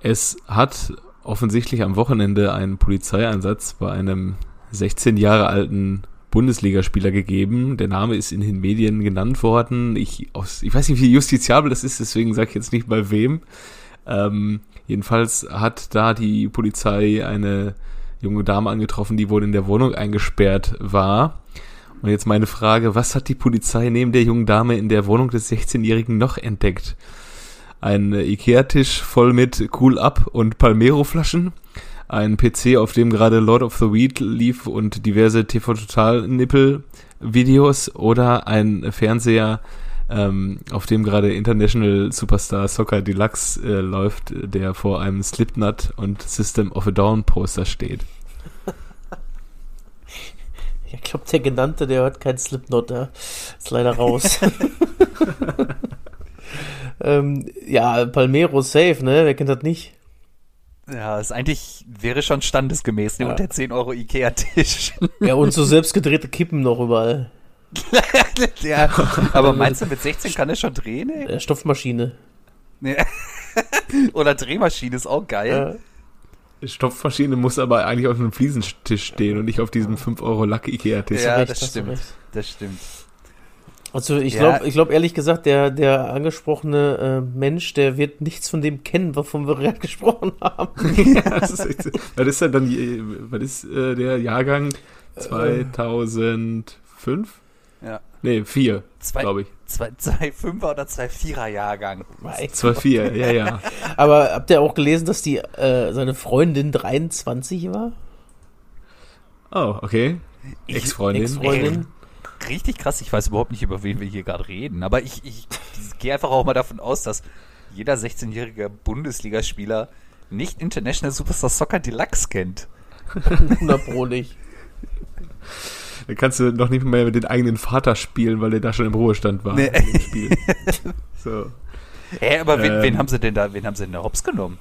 Es hat offensichtlich am Wochenende einen Polizeieinsatz bei einem 16 Jahre alten Bundesligaspieler gegeben. Der Name ist in den Medien genannt worden. Ich, aus, ich weiß nicht, wie justiziabel das ist, deswegen sage ich jetzt nicht bei wem. Ähm, jedenfalls hat da die Polizei eine junge Dame angetroffen, die wohl in der Wohnung eingesperrt war. Und jetzt meine Frage, was hat die Polizei neben der jungen Dame in der Wohnung des 16-Jährigen noch entdeckt? Ein Ikea-Tisch voll mit Cool Up und Palmero-Flaschen, ein PC, auf dem gerade Lord of the Weed lief und diverse TV-Total-Nippel-Videos oder ein Fernseher, ähm, auf dem gerade International Superstar Soccer Deluxe äh, läuft, der vor einem Slipknot und System of a Dawn Poster steht. Ich glaube, der Genannte, der hört kein Slipknot, der ist leider raus. ähm, ja, Palmero safe, ne? Wer kennt das nicht? Ja, ist eigentlich, wäre schon standesgemäß, ne? Ja. Und der 10 Euro Ikea-Tisch. Ja, und so selbstgedrehte Kippen noch überall. ja, aber meinst du, mit 16 kann er schon drehen? Ey? Ja, Stoffmaschine. Oder Drehmaschine ist auch geil. Ja. Stoffmaschine muss aber eigentlich auf einem Fliesentisch stehen und nicht auf diesem 5 Euro Lack Ikea-Tisch. Ja, das stimmt. Das stimmt. Also ich glaube, ich glaube ehrlich gesagt, der, der angesprochene äh, Mensch, der wird nichts von dem kennen, wovon wir gerade gesprochen haben. ja, das ist echt, was ist denn dann, was ist äh, der Jahrgang 2005? Ja. Nee, vier, glaube ich. Zwei, zwei Fünfer oder zwei Vierer Jahrgang. Zwei Vier, ja, ja. Aber habt ihr auch gelesen, dass die äh, seine Freundin 23 war? Oh, okay. Ex-Freundin. Ex-Freundin. Richtig krass, ich weiß überhaupt nicht, über wen wir hier gerade reden, aber ich, ich, ich gehe einfach auch mal davon aus, dass jeder 16-jährige Bundesligaspieler nicht International Superstar Soccer Deluxe kennt. 100 Pro nicht. Da kannst du noch nicht mehr mit den eigenen Vater spielen, weil der da schon im Ruhestand war. Nee. so. Hä, aber wen, ähm, wen, haben sie denn da, wen haben sie denn da hops genommen?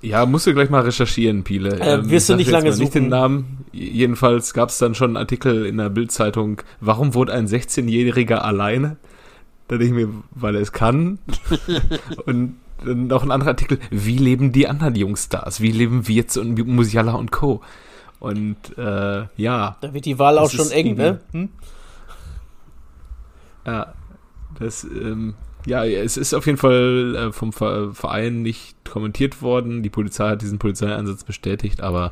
Ja, musst du gleich mal recherchieren, Piele. Äh, ähm, wirst du nicht lange suchen. Nicht den Namen. Jedenfalls gab es dann schon einen Artikel in der Bildzeitung. Warum wurde ein 16-Jähriger alleine? Da denke ich mir, weil er es kann. und dann noch ein anderer Artikel. Wie leben die anderen Jungstars? Wie leben Wirtz und Musiala und Co.? Und äh, ja. Da wird die Wahl auch schon eng, ne? Hm? Ja, das, ähm, ja, es ist auf jeden Fall äh, vom Verein nicht kommentiert worden. Die Polizei hat diesen Polizeieinsatz bestätigt, aber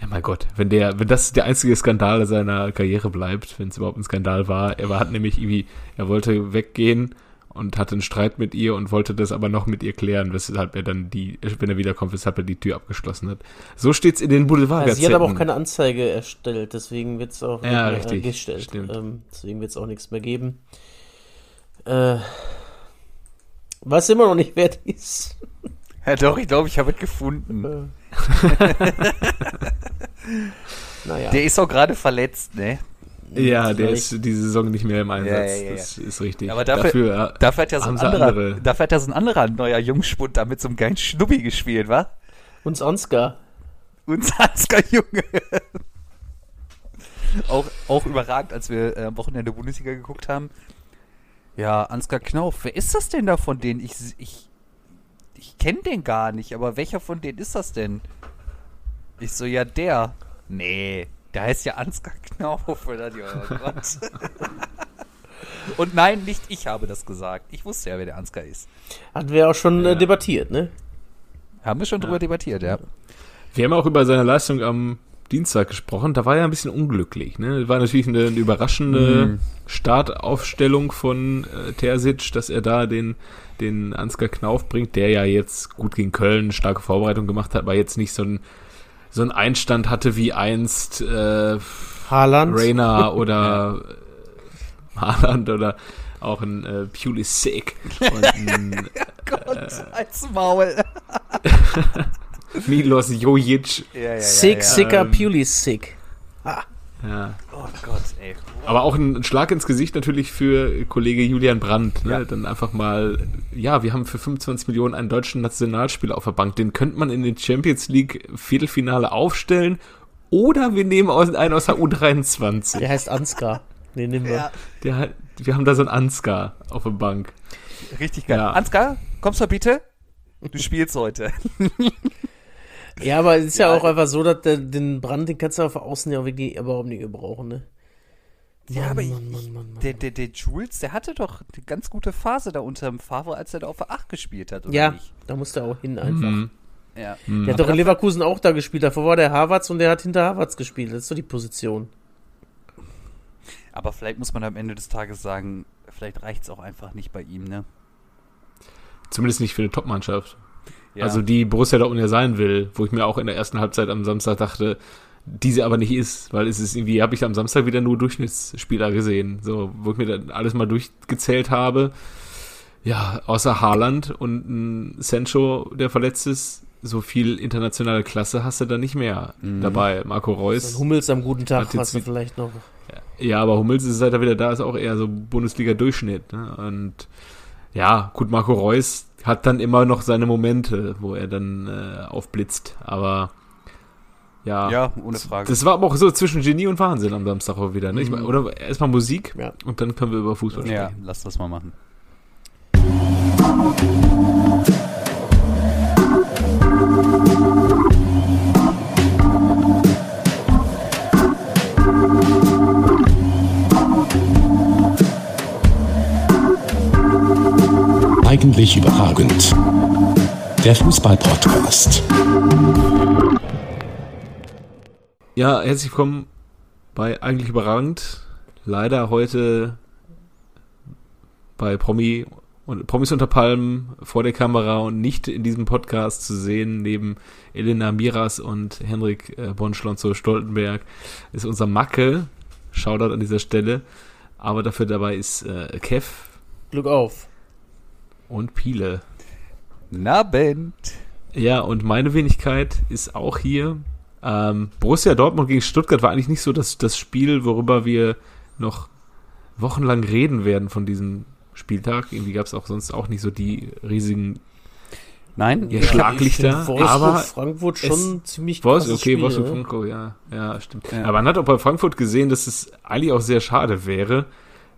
ja, mein Gott, wenn der, wenn das der einzige Skandal seiner Karriere bleibt, wenn es überhaupt ein Skandal war, er hat nämlich irgendwie, er wollte weggehen und hatte einen Streit mit ihr und wollte das aber noch mit ihr klären, weshalb er dann die, wenn er wiederkommt, weshalb er die Tür abgeschlossen hat. So steht's in den Boulevard. Ja, sie hat aber auch keine Anzeige erstellt, deswegen wird's auch ja, nicht richtig, gestellt. Stimmt. Ähm, deswegen wird's auch nichts mehr geben. Äh, weiß immer noch nicht, wer die ist. Ja, doch, ich glaube, ich habe es gefunden. naja. Der ist auch gerade verletzt, ne? Ja, der ist diese Saison nicht mehr im Einsatz. Ja, ja, ja, das ist richtig. Aber dafür, dafür, dafür hat ja so ein anderer, andere. dafür hat ja so ein anderer neuer Jungspund da mit so einem geilen Schnubbi gespielt, wa? Uns Ansgar. Uns Ansgar, Junge. auch, auch überragend, als wir äh, am Wochenende Bundesliga geguckt haben. Ja, Ansgar Knauf, wer ist das denn da von denen? Ich, ich, ich kenne den gar nicht, aber welcher von denen ist das denn? Ich so, ja, der. Nee, der heißt ja Ansgar Knauf, oder? Oh Gott. Und nein, nicht ich habe das gesagt. Ich wusste ja, wer der Ansgar ist. Hatten wir auch schon äh, ja. äh, debattiert, ne? Haben wir schon ja. drüber debattiert, ja. Wir haben auch über seine Leistung am Dienstag gesprochen. Da war er ein bisschen unglücklich. Ne? War natürlich eine, eine überraschende mhm. Startaufstellung von äh, Terzic, dass er da den, den Ansgar Knauf bringt, der ja jetzt gut gegen Köln starke Vorbereitung gemacht hat, aber jetzt nicht so ein so einen Einstand hatte wie einst äh, Haaland. Rainer oder ja. Haaland oder auch ein äh, Pulisic und ein, Gott, äh, als Maul. Milos Jojic. Ja, ja, ja, Sick, sicker, ähm, Pulisic. Ah. Ja. Oh Gott, ey. Aber auch ein Schlag ins Gesicht natürlich für Kollege Julian Brandt. Ne? Ja. Dann einfach mal, ja, wir haben für 25 Millionen einen deutschen Nationalspieler auf der Bank. Den könnte man in den Champions League Viertelfinale aufstellen. Oder wir nehmen aus, einen aus der U23. Der heißt Ansgar. Den nehmen wir. Ja. Der, wir haben da so einen Ansgar auf der Bank. Richtig geil. Ja. Ansgar, kommst du bitte? du spielst heute. ja, aber es ist ja, ja auch einfach so, dass der, den Brand, den kannst du auf Außen ja wirklich überhaupt nicht gebrauchen, ne? Ja, aber Mann, Mann, Mann, der, der, der Jules, der hatte doch eine ganz gute Phase da unter dem Favre, als er da auf der 8 gespielt hat, oder ja, nicht? da musste er auch hin einfach. Mhm. Ja. Mhm. Der hat doch in Leverkusen auch da gespielt. Davor war der Harvards und der hat hinter Harvards gespielt. Das ist doch die Position. Aber vielleicht muss man am Ende des Tages sagen, vielleicht reicht es auch einfach nicht bei ihm, ne? Zumindest nicht für eine Top-Mannschaft. Ja. Also die Borussia Dortmund ja sein will, wo ich mir auch in der ersten Halbzeit am Samstag dachte, diese aber nicht ist, weil es ist irgendwie, habe ich am Samstag wieder nur Durchschnittsspieler gesehen, so, wo ich mir dann alles mal durchgezählt habe. Ja, außer Haaland und ein Sancho, der verletzt ist, so viel internationale Klasse hast du da nicht mehr mhm. dabei. Marco Reus. Hummels am guten Tag hast du vielleicht noch. Ja, aber Hummels ist seit er wieder da, ist auch eher so Bundesliga-Durchschnitt. Ne? Und ja, gut, Marco Reus hat dann immer noch seine Momente, wo er dann äh, aufblitzt. Aber ja, ja, ohne Frage. Das war aber auch so zwischen Genie und Wahnsinn am Samstag auch wieder. Ne? Ich mein, mhm. oder erstmal Musik ja. und dann können wir über Fußball sprechen. Ja, lass das mal machen. Eigentlich überragend. Der Fußball-Podcast. Ja, herzlich willkommen bei Eigentlich überragend. Leider heute bei Promi und Promis unter Palmen vor der Kamera und nicht in diesem Podcast zu sehen, neben Elena Miras und Henrik äh, Bonschlonzo Stoltenberg, ist unser Macke. Shoutout an dieser Stelle. Aber dafür dabei ist äh, Kev. Glück auf. Und Piele. Nabend. Ja, und meine Wenigkeit ist auch hier. Ähm, Borussia Dortmund gegen Stuttgart war eigentlich nicht so das, das Spiel, worüber wir noch wochenlang reden werden von diesem Spieltag. Irgendwie gab es auch sonst auch nicht so die riesigen Nein, ja, Schlaglichter. Wolfsburg, aber Frankfurt schon es, ziemlich Wolfs, Okay, Spiel, Wolfsburg, ne? Frankfurt, ja, ja, stimmt. Ja. Aber man hat auch bei Frankfurt gesehen, dass es eigentlich auch sehr schade wäre,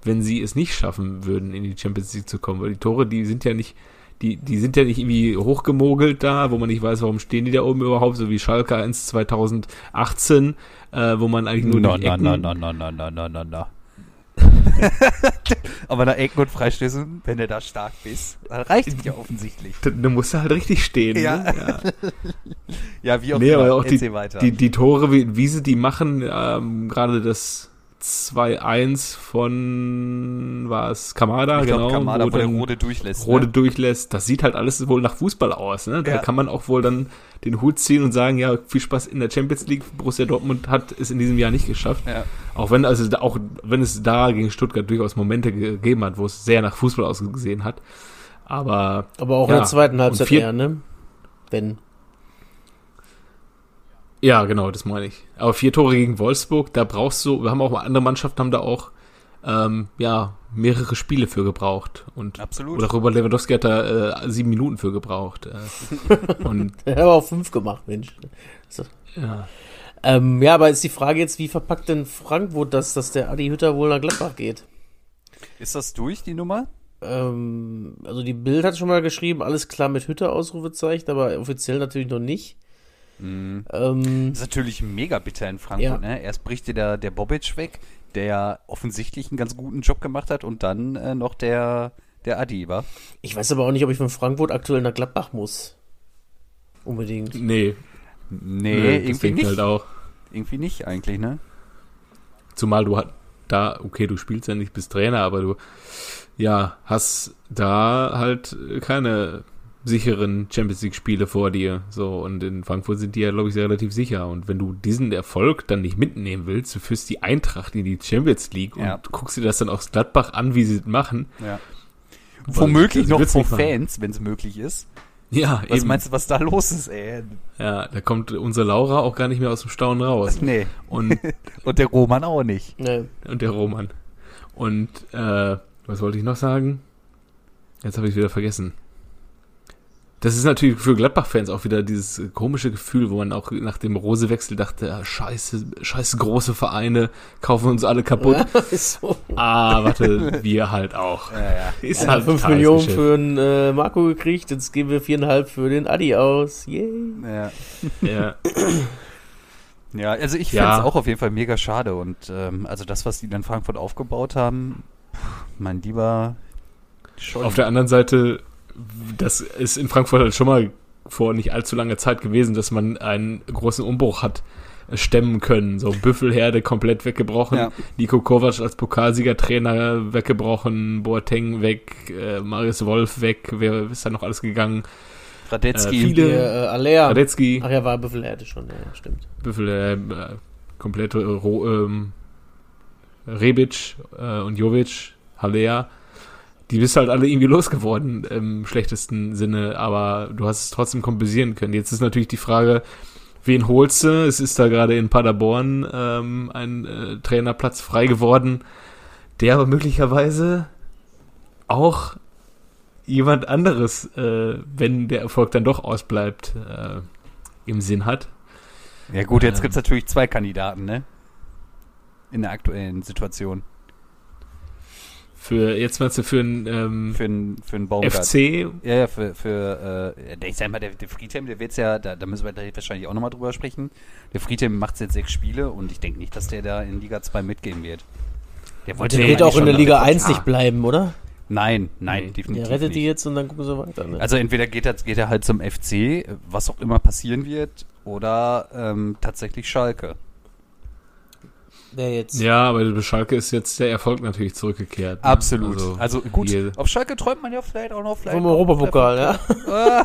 wenn sie es nicht schaffen würden, in die Champions League zu kommen, weil die Tore, die sind ja nicht die, die sind ja nicht irgendwie hochgemogelt da, wo man nicht weiß, warum stehen die da oben überhaupt, so wie Schalke 1 2018, äh, wo man eigentlich nur no, die Ecken... No, no, no, no, no, no, no, no. Aber nach Ecken und Freistößen, wenn du da stark bist, dann reicht es ja offensichtlich. Da, da musst du halt richtig stehen. Ja, ne? ja. ja wie auch nee, immer. Aber auch die, die, die, Tore, wie, wie sie die machen, ähm, gerade das 2-1 von, war es Kamada, ich genau. Glaub, Kamada, wo, wo der Rode durchlässt. Rode ne? durchlässt. Das sieht halt alles wohl nach Fußball aus. Ne? Da ja. kann man auch wohl dann den Hut ziehen und sagen, ja, viel Spaß in der Champions League. Borussia Dortmund hat es in diesem Jahr nicht geschafft. Ja. Auch wenn also auch wenn es da gegen Stuttgart durchaus Momente gegeben hat, wo es sehr nach Fußball ausgesehen hat. Aber aber auch ja. in der zweiten Halbzeit eher, ne? Wenn ja, genau, das meine ich. Aber vier Tore gegen Wolfsburg, da brauchst du, wir haben auch andere Mannschaften haben da auch ähm, ja, mehrere Spiele für gebraucht. Und, Absolut. Oder Robert Lewandowski hat da äh, sieben Minuten für gebraucht. Äh, und er hat auch fünf gemacht, Mensch. So. Ja. Ähm, ja, aber ist die Frage jetzt, wie verpackt denn Frankfurt das, dass der Adi Hütter wohl nach Gladbach geht? Ist das durch, die Nummer? Ähm, also die Bild hat schon mal geschrieben, alles klar mit Hütter, Ausrufezeichen, aber offiziell natürlich noch nicht. Mhm. Ähm, das ist natürlich mega bitter in Frankfurt. Ja. Ne? Erst bricht dir der, der Bobic weg, der offensichtlich einen ganz guten Job gemacht hat, und dann äh, noch der, der Adi, war. Ich weiß aber auch nicht, ob ich von Frankfurt aktuell nach Gladbach muss. Unbedingt. Nee. Nee, nee irgendwie nicht. Halt auch. Irgendwie nicht eigentlich, ne? Zumal du da, okay, du spielst ja nicht bis Trainer, aber du, ja, hast da halt keine sicheren Champions League Spiele vor dir. So, und in Frankfurt sind die ja, glaube ich, sehr relativ sicher. Und wenn du diesen Erfolg dann nicht mitnehmen willst, du führst die Eintracht in die Champions League ja. und guckst dir das dann aus Gladbach an, wie sie es machen. Ja. Womöglich noch vor Fans, wenn es möglich ist. Ja, Was eben. meinst du, was da los ist, ey? Ja, da kommt unsere Laura auch gar nicht mehr aus dem Staunen raus. Nee. Und, und der Roman auch nicht. Nee. Und der Roman. Und, äh, was wollte ich noch sagen? Jetzt habe ich wieder vergessen. Das ist natürlich für Gladbach-Fans auch wieder dieses komische Gefühl, wo man auch nach dem Rosewechsel dachte, ah, scheiße, scheiße große Vereine kaufen uns alle kaputt. Ja, so. Ah, warte, wir halt auch. Ja, ja. Ist ja, halt 5 Millionen für einen äh, Marco gekriegt, jetzt geben wir viereinhalb für den Adi aus. Yay. Ja. ja. Ja, also ich finde es auch auf jeden Fall mega schade und ähm, also das, was die dann Frankfurt aufgebaut haben, mein lieber Schon. Auf der anderen Seite das ist in Frankfurt halt schon mal vor nicht allzu langer Zeit gewesen, dass man einen großen Umbruch hat stemmen können. So Büffelherde komplett weggebrochen, ja. Nico Kovac als Pokalsiegertrainer weggebrochen, Boateng weg, äh, Marius Wolf weg, wer ist da noch alles gegangen? Radetzky. Äh, viele, äh, Alea. Radetzky. Ach ja, war Büffelherde schon, ja, stimmt. Büffelherde, äh, komplette ähm, Rebic äh, und Jovic, Halea die bist halt alle irgendwie losgeworden im schlechtesten Sinne, aber du hast es trotzdem kompensieren können. Jetzt ist natürlich die Frage, wen holst du? Es ist da gerade in Paderborn ähm, ein äh, Trainerplatz frei geworden, der aber möglicherweise auch jemand anderes, äh, wenn der Erfolg dann doch ausbleibt, äh, im Sinn hat. Ja gut, jetzt ähm, gibt es natürlich zwei Kandidaten, ne? In der aktuellen Situation. Für, jetzt meinst du für ein, ähm, für ein, für ein Baumgart. FC? Ja, ja, für, für äh, ich sag mal, der, der Friedhelm, der wird's ja, da, da müssen wir da wahrscheinlich auch nochmal drüber sprechen. Der Friedhelm macht jetzt sechs Spiele und ich denke nicht, dass der da in Liga 2 mitgehen wird. Der, wollte der wird auch in der Liga 1 nicht bleiben, oder? Nein, nein, nee. definitiv. Der rettet nicht. die jetzt und dann gucken sie weiter. Ne? Also entweder geht er, geht er halt zum FC, was auch immer passieren wird, oder ähm, tatsächlich Schalke. Wer jetzt? Ja, aber bei Schalke ist jetzt der Erfolg natürlich zurückgekehrt. Ne? Absolut. Also, also gut, auf Schalke träumt man ja vielleicht auch noch vielleicht. Vom Europapokal, ja.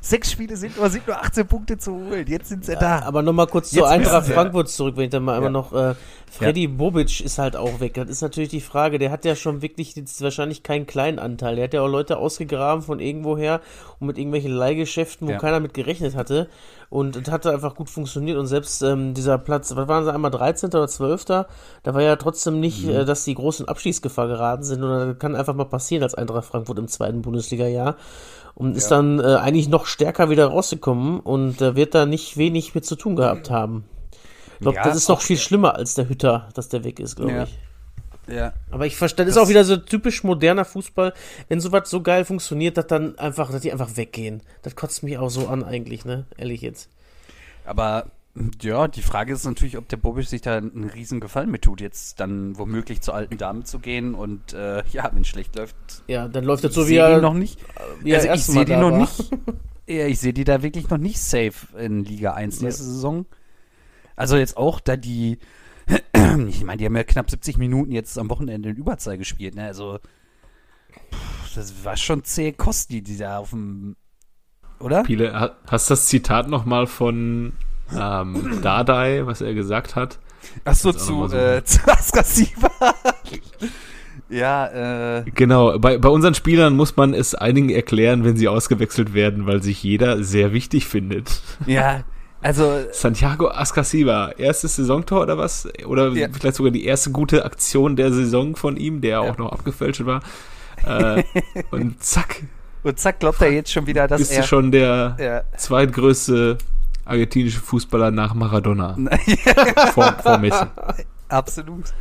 Sechs Spiele sind nur, sind nur 18 Punkte zu holen. Jetzt sind sie da. Aber nochmal kurz zu Eintracht Frankfurt zurück, wenn ich dann mal ja. einmal noch. Äh, Freddy ja. Bobic ist halt auch weg. Das ist natürlich die Frage. Der hat ja schon wirklich jetzt wahrscheinlich keinen kleinen Anteil. Der hat ja auch Leute ausgegraben von irgendwoher und mit irgendwelchen Leihgeschäften, wo ja. keiner mit gerechnet hatte. Und es hatte einfach gut funktioniert. Und selbst ähm, dieser Platz, was waren sie einmal 13. oder 12. Da war ja trotzdem nicht, mhm. äh, dass die großen Abschießgefahr geraten sind. Und das kann einfach mal passieren als Eintracht Frankfurt im zweiten Bundesliga-Jahr und ist dann äh, eigentlich noch stärker wieder rausgekommen und äh, wird da nicht wenig mit zu tun gehabt haben. Ich glaube, ja, das ist noch viel schlimmer als der Hütter, dass der weg ist, glaube ja. ich. Ja. Aber ich verstehe, das ist auch wieder so typisch moderner Fußball, wenn sowas so geil funktioniert, dass dann einfach, dass die einfach weggehen. Das kotzt mich auch so an eigentlich, ne? Ehrlich jetzt. Aber ja, die Frage ist natürlich, ob der Bobic sich da einen riesen Gefallen mit tut, jetzt dann womöglich zur alten Dame zu gehen und äh, ja, wenn es schlecht läuft. Ja, dann läuft das so wie er noch nicht. Wie also ich sehe die noch war. nicht. Ja, ich sehe die da wirklich noch nicht safe in Liga 1 ja. nächste Saison. Also jetzt auch da die, ich meine, die haben ja knapp 70 Minuten jetzt am Wochenende in Überzahl gespielt, ne? Also das war schon zäh Kost, die, die da auf dem, oder? Viele, hast du das Zitat nochmal von ähm, Dardai, was er gesagt hat. Ach so, zu, so äh, zu ja, äh. Genau, bei, bei unseren Spielern muss man es einigen erklären, wenn sie ausgewechselt werden, weil sich jeder sehr wichtig findet. Ja, also. Santiago Ascasiva, erstes Saisontor oder was? Oder ja. vielleicht sogar die erste gute Aktion der Saison von ihm, der ja. auch noch abgefälscht war. Äh, und zack. Und zack, glaubt er jetzt schon wieder, dass bist er. Bist du schon der ja. zweitgrößte argentinische Fußballer nach Maradona. vor, vor Messi. Absolut.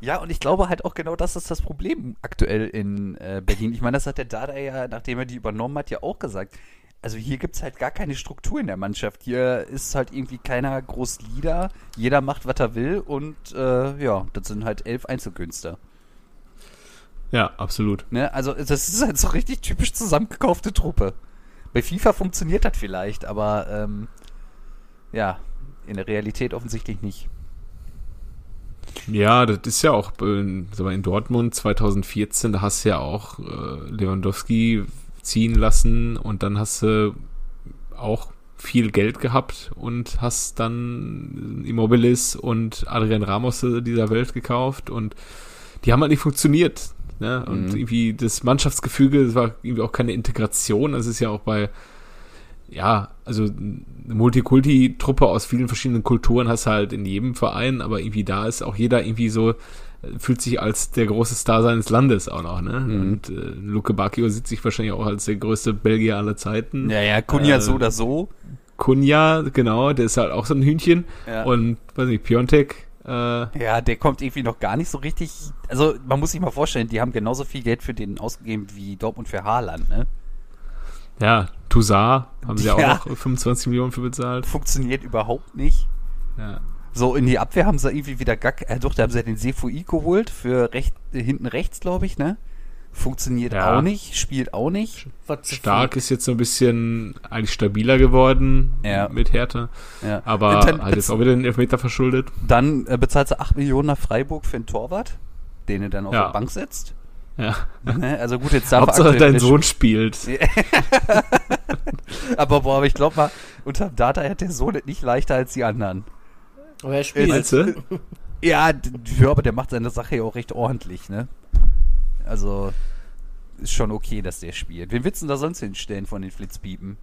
Ja, und ich glaube halt auch genau das ist das Problem aktuell in äh, Berlin. Ich meine, das hat der Dada ja, nachdem er die übernommen hat, ja auch gesagt. Also hier gibt es halt gar keine Struktur in der Mannschaft. Hier ist halt irgendwie keiner groß Leader. Jeder macht, was er will. Und äh, ja, das sind halt elf Einzelkünstler. Ja, absolut. Ne? Also das ist halt so richtig typisch zusammengekaufte Truppe. Bei FIFA funktioniert das vielleicht, aber ähm, ja, in der Realität offensichtlich nicht. Ja, das ist ja auch in, in Dortmund 2014, da hast du ja auch äh, Lewandowski ziehen lassen und dann hast du auch viel Geld gehabt und hast dann Immobilis und Adrian Ramos dieser Welt gekauft und die haben halt nicht funktioniert. Ne? Und mhm. irgendwie das Mannschaftsgefüge, das war irgendwie auch keine Integration. Das ist ja auch bei, ja, also eine Multikulti-Truppe aus vielen verschiedenen Kulturen hast du halt in jedem Verein, aber irgendwie da ist auch jeder irgendwie so fühlt sich als der große Star seines Landes auch noch, ne? Mhm. Und äh, Luke Bacchio sieht sich wahrscheinlich auch als der größte Belgier aller Zeiten. Ja, ja, Kunja äh, so oder so. Kunja, genau, der ist halt auch so ein Hühnchen. Ja. Und, weiß nicht, Piontek, äh, ja, der kommt irgendwie noch gar nicht so richtig. Also, man muss sich mal vorstellen, die haben genauso viel Geld für den ausgegeben wie Dortmund für Haaland, ne? Ja, Toussaint haben sie ja. auch noch 25 Millionen für bezahlt. Funktioniert überhaupt nicht. Ja. So, in die Abwehr haben sie irgendwie wieder gar, äh, doch, da haben sie ja den Sefui geholt für recht, hinten rechts, glaube ich, ne? Funktioniert ja. auch nicht, spielt auch nicht. Stark ist jetzt so ein bisschen eigentlich stabiler geworden ja. mit Hertha. Ja. Aber hat jetzt auch wieder den Elfmeter verschuldet. Dann äh, bezahlt sie 8 Millionen nach Freiburg für einen Torwart, den er dann auf ja. die Bank setzt. Ja. Ne? Also gut, jetzt darf Hauptsache dein Sohn spielt. aber boah, aber ich glaube mal, unter Data hat der Sohn nicht leichter als die anderen. Aber er spielt. Meinst du? Ja, ja, aber der macht seine Sache ja auch recht ordentlich, ne? Also ist schon okay, dass der spielt. Wen willst du da sonst hinstellen von den Flitzpiepen?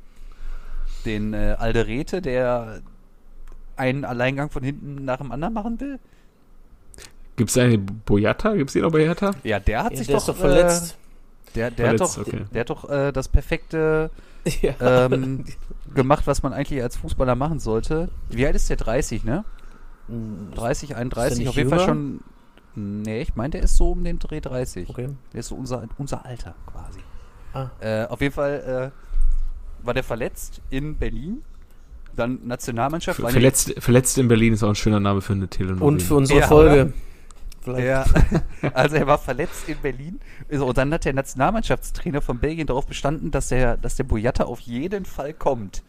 Den äh, Alderete, der einen Alleingang von hinten nach dem anderen machen will? Gibt es eine Boyata? Gibt es den noch bei Hertha? Ja, der hat ja, sich der doch, doch verletzt. Äh, der, der verletzt, hat doch, okay. der hat doch äh, das perfekte ja. ähm, gemacht, was man eigentlich als Fußballer machen sollte. Wie alt ist der? 30, ne? 30, hm, 31, auf jeden jünger? Fall schon Nee, ich meine, der ist so um den Dreh 30. Okay. Der ist so unser, unser Alter quasi. Ah. Äh, auf jeden Fall äh, war der verletzt in Berlin. Dann Nationalmannschaft. Ver verletzt, verletzt in Berlin ist auch ein schöner Name für eine Telenovela. Und für unsere ja, Folge. Ja, also er war verletzt in Berlin. Und dann hat der Nationalmannschaftstrainer von Belgien darauf bestanden, dass der, dass der Boyata auf jeden Fall kommt.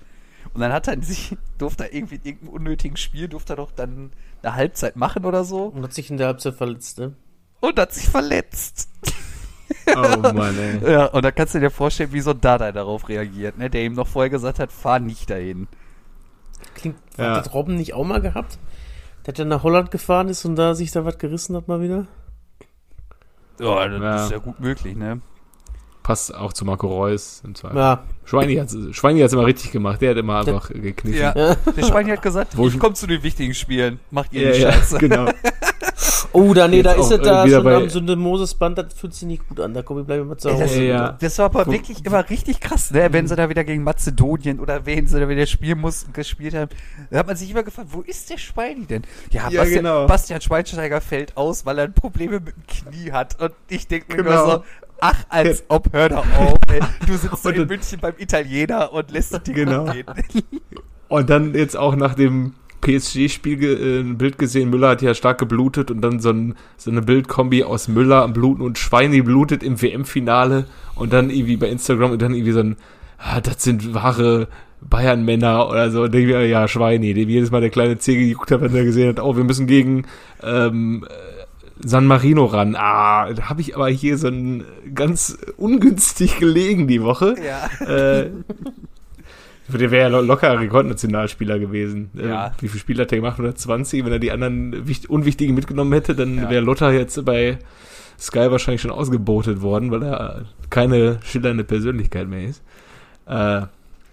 Und dann hat er sich, durfte er irgendwie in irgendeinem unnötigen Spiel, durfte er doch dann eine Halbzeit machen oder so. Und hat sich in der Halbzeit verletzt, ne? Und hat sich verletzt. Oh Mann, ey. Ja, und da kannst du dir vorstellen, wie so ein Dada darauf reagiert, ne? Der ihm noch vorher gesagt hat, fahr nicht dahin. Klingt, ja. hat das Robben nicht auch mal gehabt? Der ja nach Holland gefahren ist und da sich da was gerissen hat mal wieder? Ja, das ja. ist ja gut möglich, ne? Passt auch zu Marco Reus im Zweifel. Ja. Schweini hat es immer richtig gemacht. Der hat immer einfach gekniffen. Ja. Der Schweini hat gesagt, Wo ich komme zu den wichtigen Spielen. Macht ihr ja, die Scheiße. Ja, genau. oh, da, nee, da ist er da schon am Syndemoses-Band. Das fühlt sich nicht gut an. Da komm, ich bleibe mal zu Hause. Das, ja. das war aber wirklich immer richtig krass, ne? Wenn sie da wieder gegen Mazedonien oder wen sie da wieder spielen mussten, gespielt haben. Da hat man sich immer gefragt, wo ist der Schweini denn? Ja, ja Bastian, genau. Bastian Schweinsteiger fällt aus, weil er Probleme mit dem Knie hat. Und ich denke mir genau. immer so, Ach, als ob, hör doch auf, ey. Du sitzt so in München beim Italiener und lässt das Ding genau. gehen. Und dann jetzt auch nach dem PSG-Spiel äh, ein Bild gesehen, Müller hat ja stark geblutet und dann so, ein, so eine Bildkombi aus Müller am Bluten und Schweini blutet im WM-Finale und dann irgendwie bei Instagram und dann irgendwie so ein, ah, das sind wahre Bayern-Männer oder so. Und denke ich mir, ja, Schweini, dem jedes Mal der kleine Zeh gejuckt hat, wenn er gesehen hat, oh, wir müssen gegen ähm, San Marino ran. Ah, da habe ich aber hier so ein ganz ungünstig gelegen die Woche. Ja. Äh, der wäre ja locker Rekordnationalspieler gewesen. Äh, ja. Äh, wie viele Spiele hat er gemacht? 120? Wenn er die anderen unwichtigen mitgenommen hätte, dann ja. wäre Lotter jetzt bei Sky wahrscheinlich schon ausgebotet worden, weil er keine schillernde Persönlichkeit mehr ist. Äh,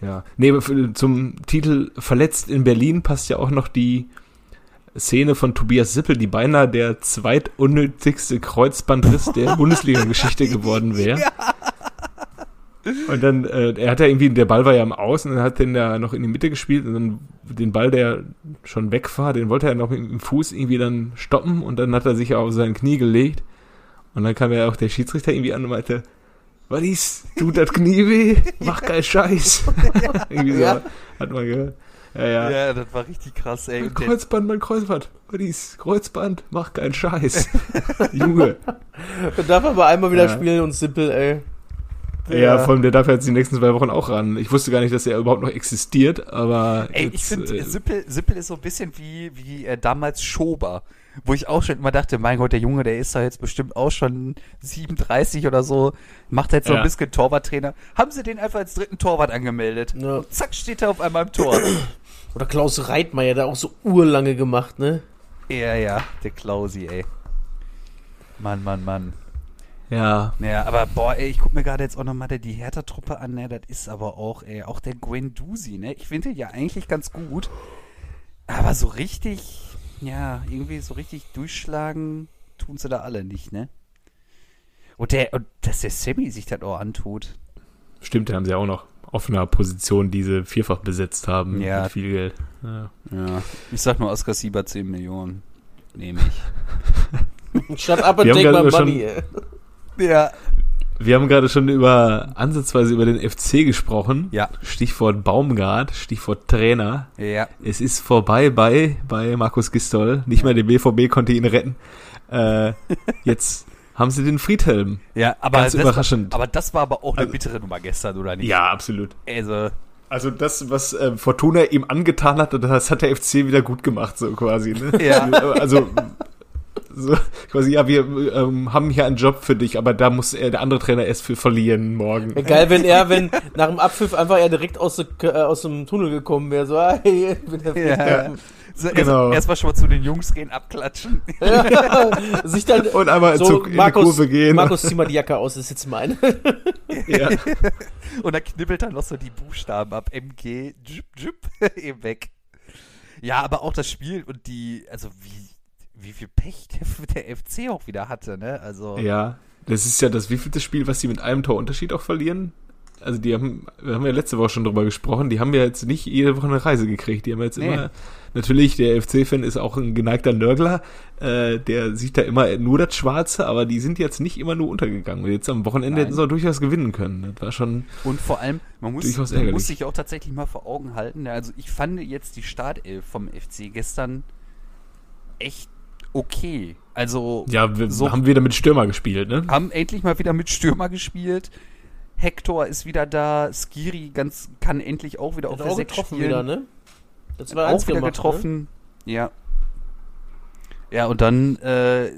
ja. Nee, zum Titel Verletzt in Berlin passt ja auch noch die Szene von Tobias Sippel, die beinahe der zweitunnötigste Kreuzbandriss der Bundesliga-Geschichte geworden wäre. Ja. Und dann, äh, er hat ja irgendwie, der Ball war ja am Außen, und dann hat den ja noch in die Mitte gespielt und dann den Ball, der schon weg war, den wollte er noch mit dem Fuß irgendwie dann stoppen und dann hat er sich auf sein Knie gelegt und dann kam ja auch der Schiedsrichter irgendwie an und meinte, was ist, tut das Knie weh? Mach keinen Scheiß. irgendwie so, ja. hat man gehört. Ja, ja. ja, das war richtig krass, ey. Mein Kreuzband, mein Kreuzband. Dies Kreuzband, mach keinen Scheiß. Junge. Der darf aber einmal wieder ja. spielen und simpel, ey. Ja, ja, vor allem der darf jetzt die nächsten zwei Wochen auch ran. Ich wusste gar nicht, dass er überhaupt noch existiert, aber. Ey, jetzt, ich finde, äh, Sippel, Sippel ist so ein bisschen wie, wie äh, damals Schober. Wo ich auch schon immer dachte, mein Gott, der Junge, der ist da jetzt bestimmt auch schon 37 oder so, macht jetzt so ja. ein bisschen Torwarttrainer. Haben sie den einfach als dritten Torwart angemeldet. Ja. Und zack, steht er auf einmal im Tor. Oder Klaus Reitmeier, der auch so urlange gemacht, ne? Ja, ja, der Klausi, ey. Mann, Mann, Mann. Ja. Ja, aber boah, ey, ich guck mir gerade jetzt auch nochmal die Hertha-Truppe an, ne? Das ist aber auch, ey, auch der Gwen Dusi, ne? Ich finde den ja eigentlich ganz gut. Aber so richtig, ja, irgendwie so richtig durchschlagen tun sie da alle nicht, ne? Und, der, und dass der Sammy sich das auch antut. Stimmt, da haben sie auch noch offener Position, die sie vierfach besetzt haben. Ja. Mit viel Geld. Ja. Ja. Ich sag nur Oscar Sieber 10 Millionen. Nehme ich. Shut up and Wir haben take my gerade schon- money. ey. ja. Wir haben gerade schon über ansatzweise über den FC gesprochen. Ja. Stichwort Baumgart, Stichwort Trainer. Ja. Es ist vorbei bei, bei Markus Gistol. Nicht mal der BVB konnte ihn retten. Äh, jetzt haben sie den Friedhelm. Ja, aber Ganz das, überraschend. Aber das war aber auch eine Also- bittere Nummer gestern, oder nicht? Ja, absolut. Also, Also das, was äh, Fortuna ihm angetan hat, das hat der FC wieder gut gemacht, so quasi. Ne? Ja. Also so, quasi, ja, wir ähm, haben hier einen Job für dich, aber da muss er, der andere Trainer erst für verlieren morgen. Wäre geil, wenn er, wenn nach dem Abpfiff einfach er direkt aus, äh, aus dem Tunnel gekommen wäre. So, hey, ich bin der ja. So, Genau. erst, erstmal schon mal zu den Jungs gehen, abklatschen. Ja, sich dann Und einmal so, in Markus, die Kurve gehen. Markus, zieh mal die Jacke aus, das ist jetzt meine. ja. Und dann knibbelt er noch so die Buchstaben ab. MG, Jup, Jup, eben weg. Ja, aber auch das Spiel und die, also wie, wie viel Pech der, der FC auch wieder hatte, ne? Also, ja, das ist ja das wievielte Spiel, was sie mit einem Torunterschied auch verlieren. Also die haben, wir haben ja letzte Woche schon drüber gesprochen, die haben ja jetzt nicht jede Woche eine Reise gekriegt. Die haben jetzt Nee. immer, natürlich, der FC-Fan ist auch ein geneigter Nörgler, äh, der sieht da immer nur das Schwarze, aber die sind jetzt nicht immer nur untergegangen. Und jetzt am Wochenende Nein. hätten sie auch durchaus gewinnen können. Das war schon, Und vor allem, man muss, man muss sich auch tatsächlich mal vor Augen halten. ne, Also ich fand jetzt die Startelf vom FC gestern echt okay. Also ja, wir So- haben wieder mit Stürmer gespielt, ne? haben endlich mal wieder mit Stürmer gespielt. Hector ist wieder da. Skiri ganz, kann endlich auch wieder Hat auf der auch 6 getroffen spielen. wieder, ne? Das war auch wieder gemacht, getroffen. Ja. Ja, und dann äh,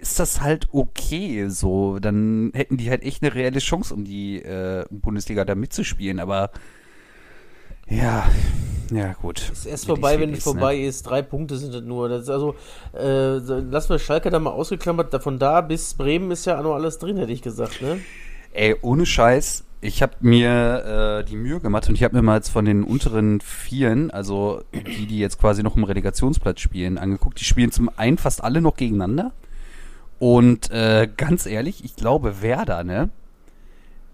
ist das halt okay so. Dann hätten die halt echt eine reelle Chance, um die äh, Bundesliga da mitzuspielen. Aber ja, ja gut. Ne? Ist erst Wie vorbei, wenn es dies, vorbei ist. Drei Punkte sind das nur. Das also, äh, lassen wir Schalke da mal ausgeklammert. Von da bis Bremen ist ja noch alles drin, hätte ich gesagt, ne? Ey, ohne Scheiß, ich habe mir äh, die Mühe gemacht und ich habe mir mal jetzt von den unteren Vieren, also die, die jetzt quasi noch im Relegationsplatz spielen, angeguckt. Die spielen zum einen fast alle noch gegeneinander. Und äh, ganz ehrlich, ich glaube Werder, ne?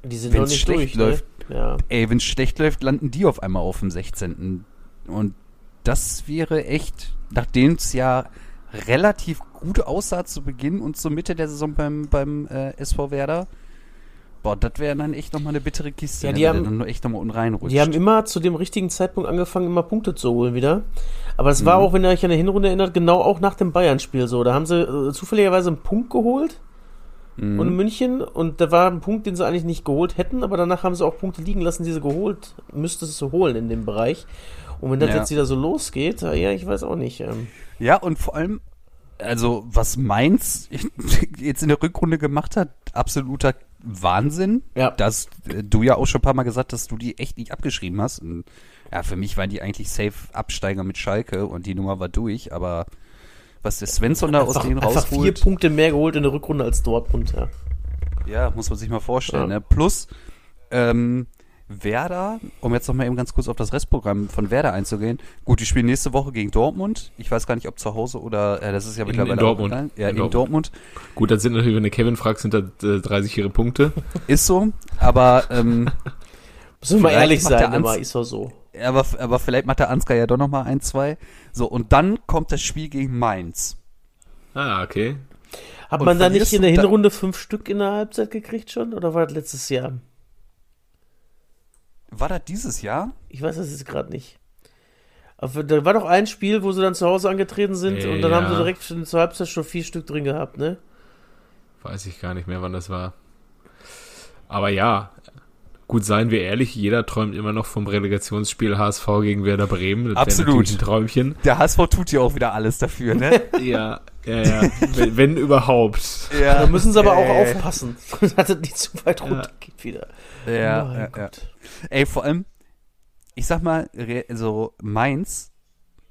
Die sind Wenn's noch nicht schlecht durch, läuft. ne? Ja. Ey, wenn es schlecht läuft, landen die auf einmal auf dem 16. Und das wäre echt, nachdem es ja relativ gut aussah zu Beginn und zur Mitte der Saison beim, beim äh, SV Werder, boah, das wäre dann echt nochmal eine bittere Kiste, Ja, ne, die wenn haben- der dann nur echt nochmal unreinrutscht. Die haben immer zu dem richtigen Zeitpunkt angefangen, immer Punkte zu holen wieder. Aber es Mhm. war auch, wenn ihr euch an die Hinrunde erinnert, genau auch nach dem Bayern-Spiel so. Da haben sie äh, zufälligerweise einen Punkt geholt Mhm. und in München und da war ein Punkt, den sie eigentlich nicht geholt hätten, aber danach haben sie auch Punkte liegen lassen, die sie geholt, müsste es so holen in dem Bereich. Und wenn das Ja. jetzt wieder so losgeht, ja, ich weiß auch nicht. Ähm, Ja, und vor allem, also was Mainz jetzt in der Rückrunde gemacht hat, absoluter Wahnsinn. Ja. Dass äh, du ja auch schon ein paar Mal gesagt hast, dass du die echt nicht abgeschrieben hast. Und, ja, für mich waren die eigentlich safe Absteiger mit Schalke und die Nummer war durch, aber was der Svensson da aus einfach, denen einfach vier rausholt, Punkte mehr geholt in der Rückrunde als Dortmund, ja. ja, muss man sich mal vorstellen. Ja. Ne? Plus, ähm, Werder, um jetzt noch mal eben ganz kurz auf das Restprogramm von Werder einzugehen. Gut, die spielen nächste Woche gegen Dortmund. Ich weiß gar nicht, ob zu Hause oder, äh, das ist ja In- mittlerweile in auch Dortmund. egal. Ja, In in, Dortmund. Gut, das sind natürlich, wenn du Kevin fragst, sind das äh, 30 ihre Punkte. Ist so, aber, ähm, Müssen wir mal Vielleicht ehrlich macht der sein, aber ist doch so. aber, aber vielleicht macht der Ansgar ja doch noch mal ein, zwei. So, und dann kommt das Spiel gegen Mainz. Ah, okay. Hat Und man da nicht in der da- Hinrunde fünf Stück in der Halbzeit gekriegt schon? Oder war das letztes Jahr? War das dieses Jahr? Ich weiß das jetzt gerade nicht. Aber da war doch ein Spiel, wo sie dann zu Hause angetreten sind Äh, und dann haben ja. sie direkt schon zur Halbzeit schon vier Stück drin gehabt, ne? Weiß ich gar nicht mehr, wann das war. Aber ja, gut, seien wir ehrlich, jeder träumt immer noch vom Relegationsspiel HSV gegen Werder Bremen. Das Absolut. ein Träumchen. Der HSV tut ja auch wieder alles dafür, ne? Ja, ja, ja. wenn, wenn überhaupt. ja. Da müssen sie aber auch Äh, aufpassen, dass es nicht zu weit runter geht wieder. Ja, Mein ja, ja. Ey, vor allem, ich sag mal, also Mainz,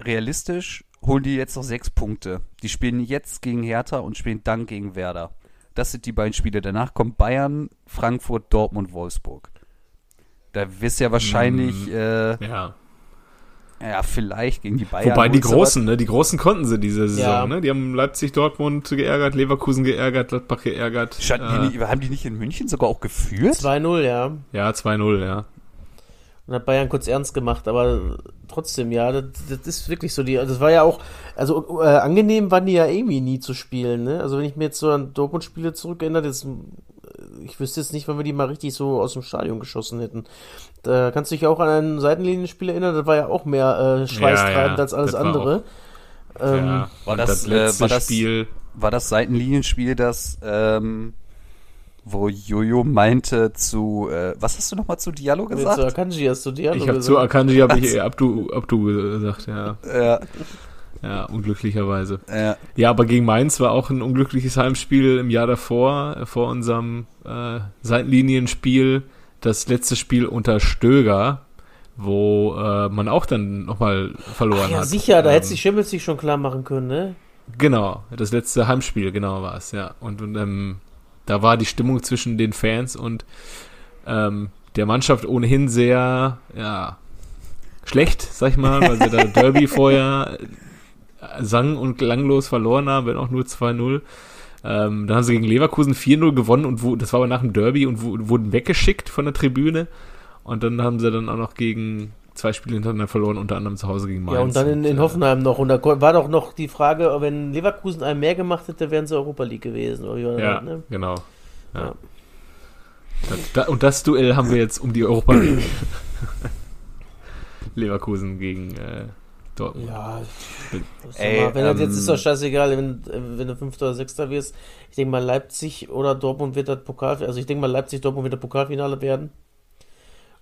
realistisch, holen die jetzt noch sechs Punkte. Die spielen jetzt gegen Hertha und spielen dann gegen Werder. Das sind die beiden Spiele. Danach kommt Bayern, Frankfurt, Dortmund, Wolfsburg. Da wirst du ja wahrscheinlich, Mm. äh, Ja. Ja, vielleicht gegen die Bayern. Wobei die Großen, ne, die Großen konnten sie diese Saison, Ja. ne? Die haben Leipzig, Dortmund geärgert, Leverkusen geärgert, Gladbach geärgert. Standen Äh, die nicht, haben die nicht in München sogar auch geführt? 2-0, ja. ja, 2-0, ja. Und hat Bayern kurz ernst gemacht, aber trotzdem, ja, das, das ist wirklich so. Die, das war ja auch, also äh, angenehm waren die ja irgendwie nie zu spielen, ne? Also wenn ich mir jetzt so an Dortmund-Spiele zurückerinnere, das, äh, ich wüsste jetzt nicht, wann wir die mal richtig so aus dem Stadion geschossen hätten. Da kannst du dich auch an ein Seitenlinienspiel erinnern, das war ja auch mehr äh, schweißtreibend ja, als alles das war andere. Ähm, ja. war Und das, äh, letzte war das- Spiel. War das Seitenlinienspiel, das, ähm, wo Jojo meinte zu, äh, was hast du nochmal zu Diallo gesagt? zu Akanji hast du Diallo Ich habe zu gesagt. Akanji habe ich eher Abdu, Abdu gesagt, ja. Ja, Ja, unglücklicherweise. ja. Ja, aber gegen Mainz war auch ein unglückliches Heimspiel im Jahr davor, äh, vor unserem äh, Seitenlinienspiel. Das letzte Spiel unter Stöger, wo äh, man auch dann nochmal verloren Ach ja, hat. sicher, da Ähm, hätte sich Champions sich schon klar machen können, ne? Genau, das letzte Heimspiel, genau war es, ja. Und, und ähm, da war die Stimmung zwischen den Fans und ähm, der Mannschaft ohnehin sehr, ja, schlecht, sag ich mal, weil sie da Derby vorher sang- und klanglos verloren haben, wenn auch nur 2-0. Ähm, dann haben sie gegen Leverkusen 4-0 gewonnen und wo, das war aber nach dem Derby und wo, wurden weggeschickt von der Tribüne. Und dann haben sie dann auch noch gegen zwei Spiele hintereinander verloren, unter anderem zu Hause gegen Mainz. Ja, und dann in, in äh, Hoffenheim noch. Und da war doch noch die Frage, wenn Leverkusen einen mehr gemacht hätte, wären sie Europa League gewesen. Ja, ne? genau. Ja. Ja. Da, und das Duell haben wir jetzt um die Europa League. Leverkusen gegen äh, Dortmund. Ja, Ey, mal, wenn das ähm, jetzt ist doch scheißegal, wenn, wenn du Fünfter oder Sechster wirst. Ich denke mal, Leipzig oder Dortmund wird das Pokal, also ich denke mal, Leipzig, Dortmund wird das Pokalfinale werden.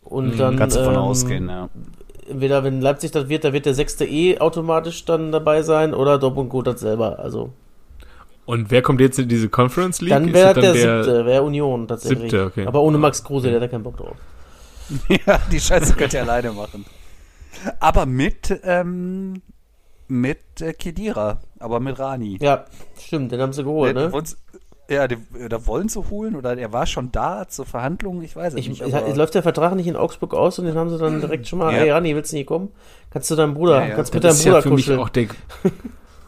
Und Mhm, dann, Kannst du davon ähm, ausgehen, ja. Entweder, wenn Leipzig das wird, da wird der Sechste eh automatisch dann dabei sein, oder Dortmund gut das selber. Also, Und wer kommt jetzt in diese Conference League? dann wäre das der, Siebte, wäre Union tatsächlich. Siebte, okay. Aber ohne Max Kruse, der hat da keinen Bock drauf. Ja, die Scheiße könnt ihr alleine machen. Aber mit, ähm, mit äh, Kedira, aber mit Rani. Ja, stimmt, den haben sie geholt, Der- ne? wollen's- Ja, die, da wollen sie holen oder er war schon da zur Verhandlung, ich weiß es Ich, nicht. ich, läuft der Vertrag nicht in Augsburg aus und den haben sie dann direkt schon mal, Ja. ey Rani, willst du nicht kommen? Kannst du deinem Bruder, Ja, ja. kannst mit deinem ist ja Bruder für mich kuscheln. auch der.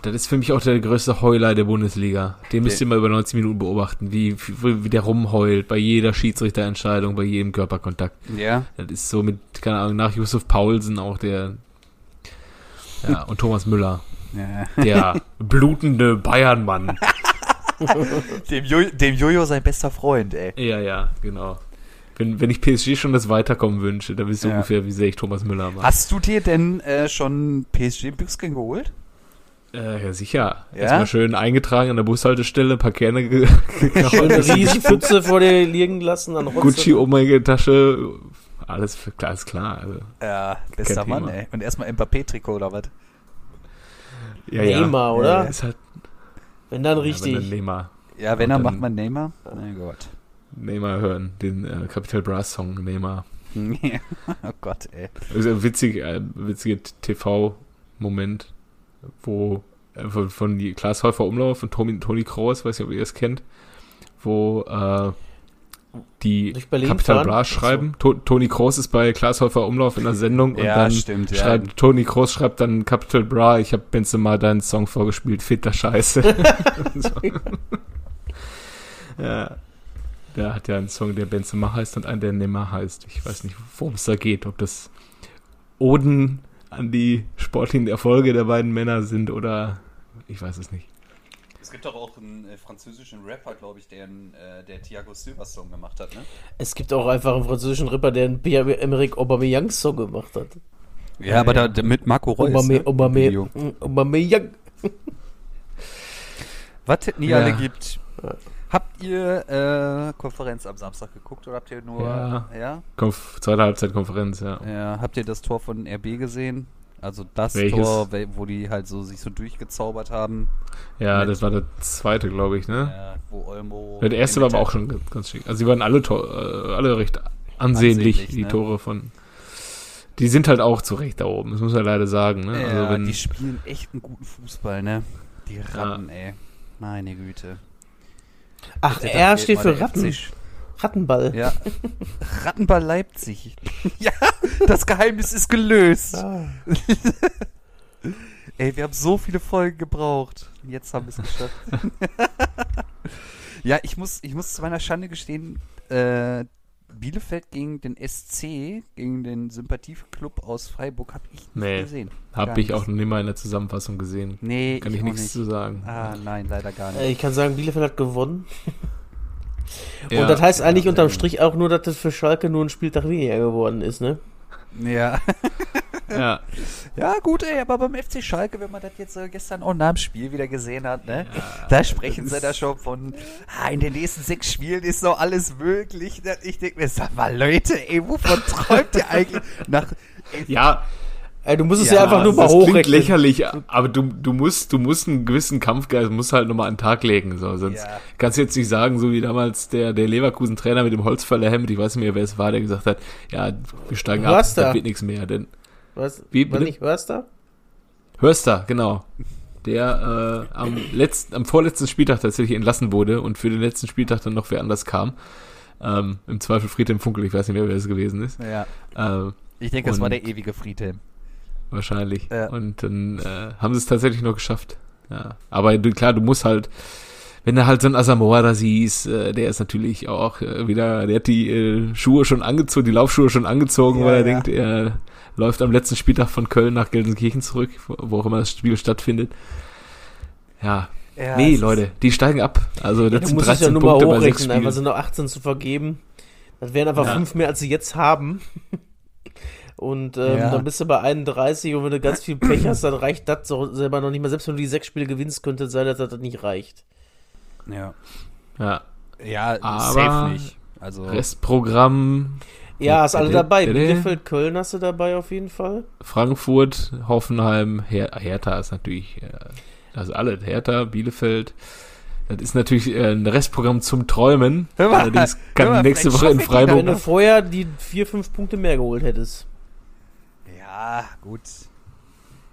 Das ist für mich auch der größte Heuler der Bundesliga. Den müsst ihr mal über 90 Minuten beobachten, wie, wie, der rumheult bei jeder Schiedsrichterentscheidung, bei jedem Körperkontakt. ja, Das ist so mit, keine Ahnung, nach Yusuf Paulsen auch der. Ja, und Thomas Müller. ja. Der blutende Bayernmann. Dem, jo dem Jojo sein bester Freund, ey. Ja, ja, genau. Wenn, wenn ich PSG schon das Weiterkommen wünsche, dann wisst ihr Ja. ungefähr, wie sehr ich Thomas Müller mag. Hast du dir denn äh, schon PSG-Büchsken geholt? Äh, ja, sicher. Ja? Erstmal schön eingetragen an der Bushaltestelle, ein paar Kerne ge gekauft. Riesenpfütze vor dir liegen lassen, dann Rotze. Gucci um meine Tasche. Alles klar, alles klar. Also, Ja, bester Mann, Thema. ey. Und erstmal Mbappé-Trikot oder was? ja, Neymar, ja. oder? Ist halt, Wenn dann Ja, richtig. wenn dann Neymar. Ja, wenn er dann- macht man Neymar. Mein Gott. Neymar hören, den äh, Capital Brass Song Neymar. oh Gott, ey. Also ein witzig, äh, witziger TV-Moment, wo äh, von, von die Klaas Häufer Umlauf und Toni, Toni Kroos, weiß nicht, ob ihr das kennt, wo äh, die Capital? Bra so. schreiben. To Toni Kroos ist bei Klaas Häufer Umlauf in der Sendung und Ja, dann stimmt, ja. schreibt Toni Kroos schreibt dann Capital Bra, ich habe Benzema deinen Song vorgespielt, fitter Scheiße. so. Ja. Der hat ja einen Song, der Benzema heißt und einen, der Neymar heißt. Ich weiß nicht, worum es da geht. Ob das Oden an die sportlichen Erfolge der beiden Männer sind oder ich weiß es nicht. Es gibt doch auch einen äh, französischen Rapper, glaube ich, der, einen, äh, der Thiago Silva Song gemacht hat, ne? Es gibt auch einfach einen französischen Rapper, der einen Pierre-Emerick Aubameyang-Song gemacht hat. Ja, aber da, da mit Marco Reus. Aubame- ne? Aubame-. Aubameyang. Was es nie Ja. alle gibt. Habt ihr äh, Konferenz am Samstag geguckt oder habt ihr nur. Ja. ja? Konf zweite Halbzeitkonferenz, ja. Ja, habt ihr das Tor von RB gesehen? Also das Welches? Tor, wo die halt so sich so durchgezaubert haben. Ja, das war der zweite, glaube ich, ne? Ja, wo Olmo. Ja, der erste war aber auch schon ganz, schick. Also sie waren alle, Tor, äh, alle recht ansehnlich, Ansehnlich, die ne? Tore von. Die sind halt auch zu Recht da oben, das muss man leider sagen. Ne? Ja, also wenn, die spielen echt einen guten Fußball, ne? Die Ratten, ey. Meine Güte. Ach, Der R steht für Ratten. FC Rattenball. Ja. Rattenball Leipzig. ja, das Geheimnis ist gelöst. Ah. Ey, wir haben so viele Folgen gebraucht. Jetzt haben wir es geschafft. ja, ich muss, ich muss zu meiner Schande gestehen, äh, Bielefeld gegen den SC, gegen den Sympathieklub aus Freiburg, habe ich nicht Nee, gesehen. Habe ich nicht. auch noch nie mal in der Zusammenfassung gesehen. Nee, Kann ich, auch nichts nicht. zu sagen. Ah, nein, leider gar Äh, nicht. Ich kann sagen, Bielefeld hat gewonnen. Ja, Und das heißt eigentlich ja, unterm ja. Strich auch nur, dass das für Schalke nur ein Spieltag weniger geworden ist, ne? Ja. ja. ja, gut, ey, aber beim FC Schalke, wenn man das jetzt äh, gestern auch nach dem Spiel wieder gesehen hat, ne? da sprechen sie da schon von, ah, in den nächsten sechs Spielen ist noch alles möglich. Ich denke mir, sag mal, Leute, ey, wovon träumt ihr eigentlich? Nach, ey, Ja, Ey, du musst es Ja, ja, einfach nur mal das klingt hochrechnen. lächerlich, aber du, du musst, du musst einen gewissen Kampfgeist, musst halt nochmal an den Tag legen, so, sonst Ja. kannst du jetzt nicht sagen, so wie damals der, der Leverkusen-Trainer mit dem Holzfällerhemd, ich weiß nicht mehr, wer es war, der gesagt hat, ja, wir steigen ab, Hörster. da wird nichts mehr, denn Was? Wie, War nicht Hörster? Hörster, genau, der äh, am letzten, am vorletzten Spieltag tatsächlich entlassen wurde und für den letzten Spieltag dann noch wer anders kam, ähm, im Zweifel Friedhelm Funkel, ich weiß nicht mehr, wer es gewesen ist, ja, äh, ich denke, es war der ewige Friedhelm. wahrscheinlich. Ja. Und dann äh, haben sie es tatsächlich noch geschafft. Ja. Aber du, klar, du musst halt, wenn du halt so einen Asamoah da siehst, äh, der ist natürlich auch äh, wieder, der hat die äh, Schuhe schon angezogen, die Laufschuhe schon angezogen, Ja, weil er ja. denkt, er läuft am letzten Spieltag von Köln nach Gelsenkirchen zurück, wo, auch immer das Spiel stattfindet. Ja, Ja, nee, Leute, die steigen ab. Also das Du sind musst es 13 ja nur mal Punkte bei sechs hochrechnen, einfach Spielen. sind noch 18 zu vergeben. Das wären einfach Ja. fünf mehr, als sie jetzt haben. Und ähm, Ja. dann bist du bei 31 und wenn du ganz viel Pech hast, dann reicht das so selber noch nicht mal. Selbst wenn du die sechs Spiele gewinnst, könnte es sein, dass das nicht reicht. Ja, Ja, ja Aber- safe nicht. Also, Restprogramm Ja, ist alle dabei. Bielefeld, Köln hast du dabei auf jeden Fall. Frankfurt, Hoffenheim, Her Hertha ist natürlich, also alle, Hertha, Bielefeld. Das ist natürlich äh, ein Restprogramm zum Träumen. Hör mal, Allerdings hör kann mal, nächste Woche in die Wenn Freiburg. du vorher die vier, fünf Punkte mehr geholt hättest. ja, gut.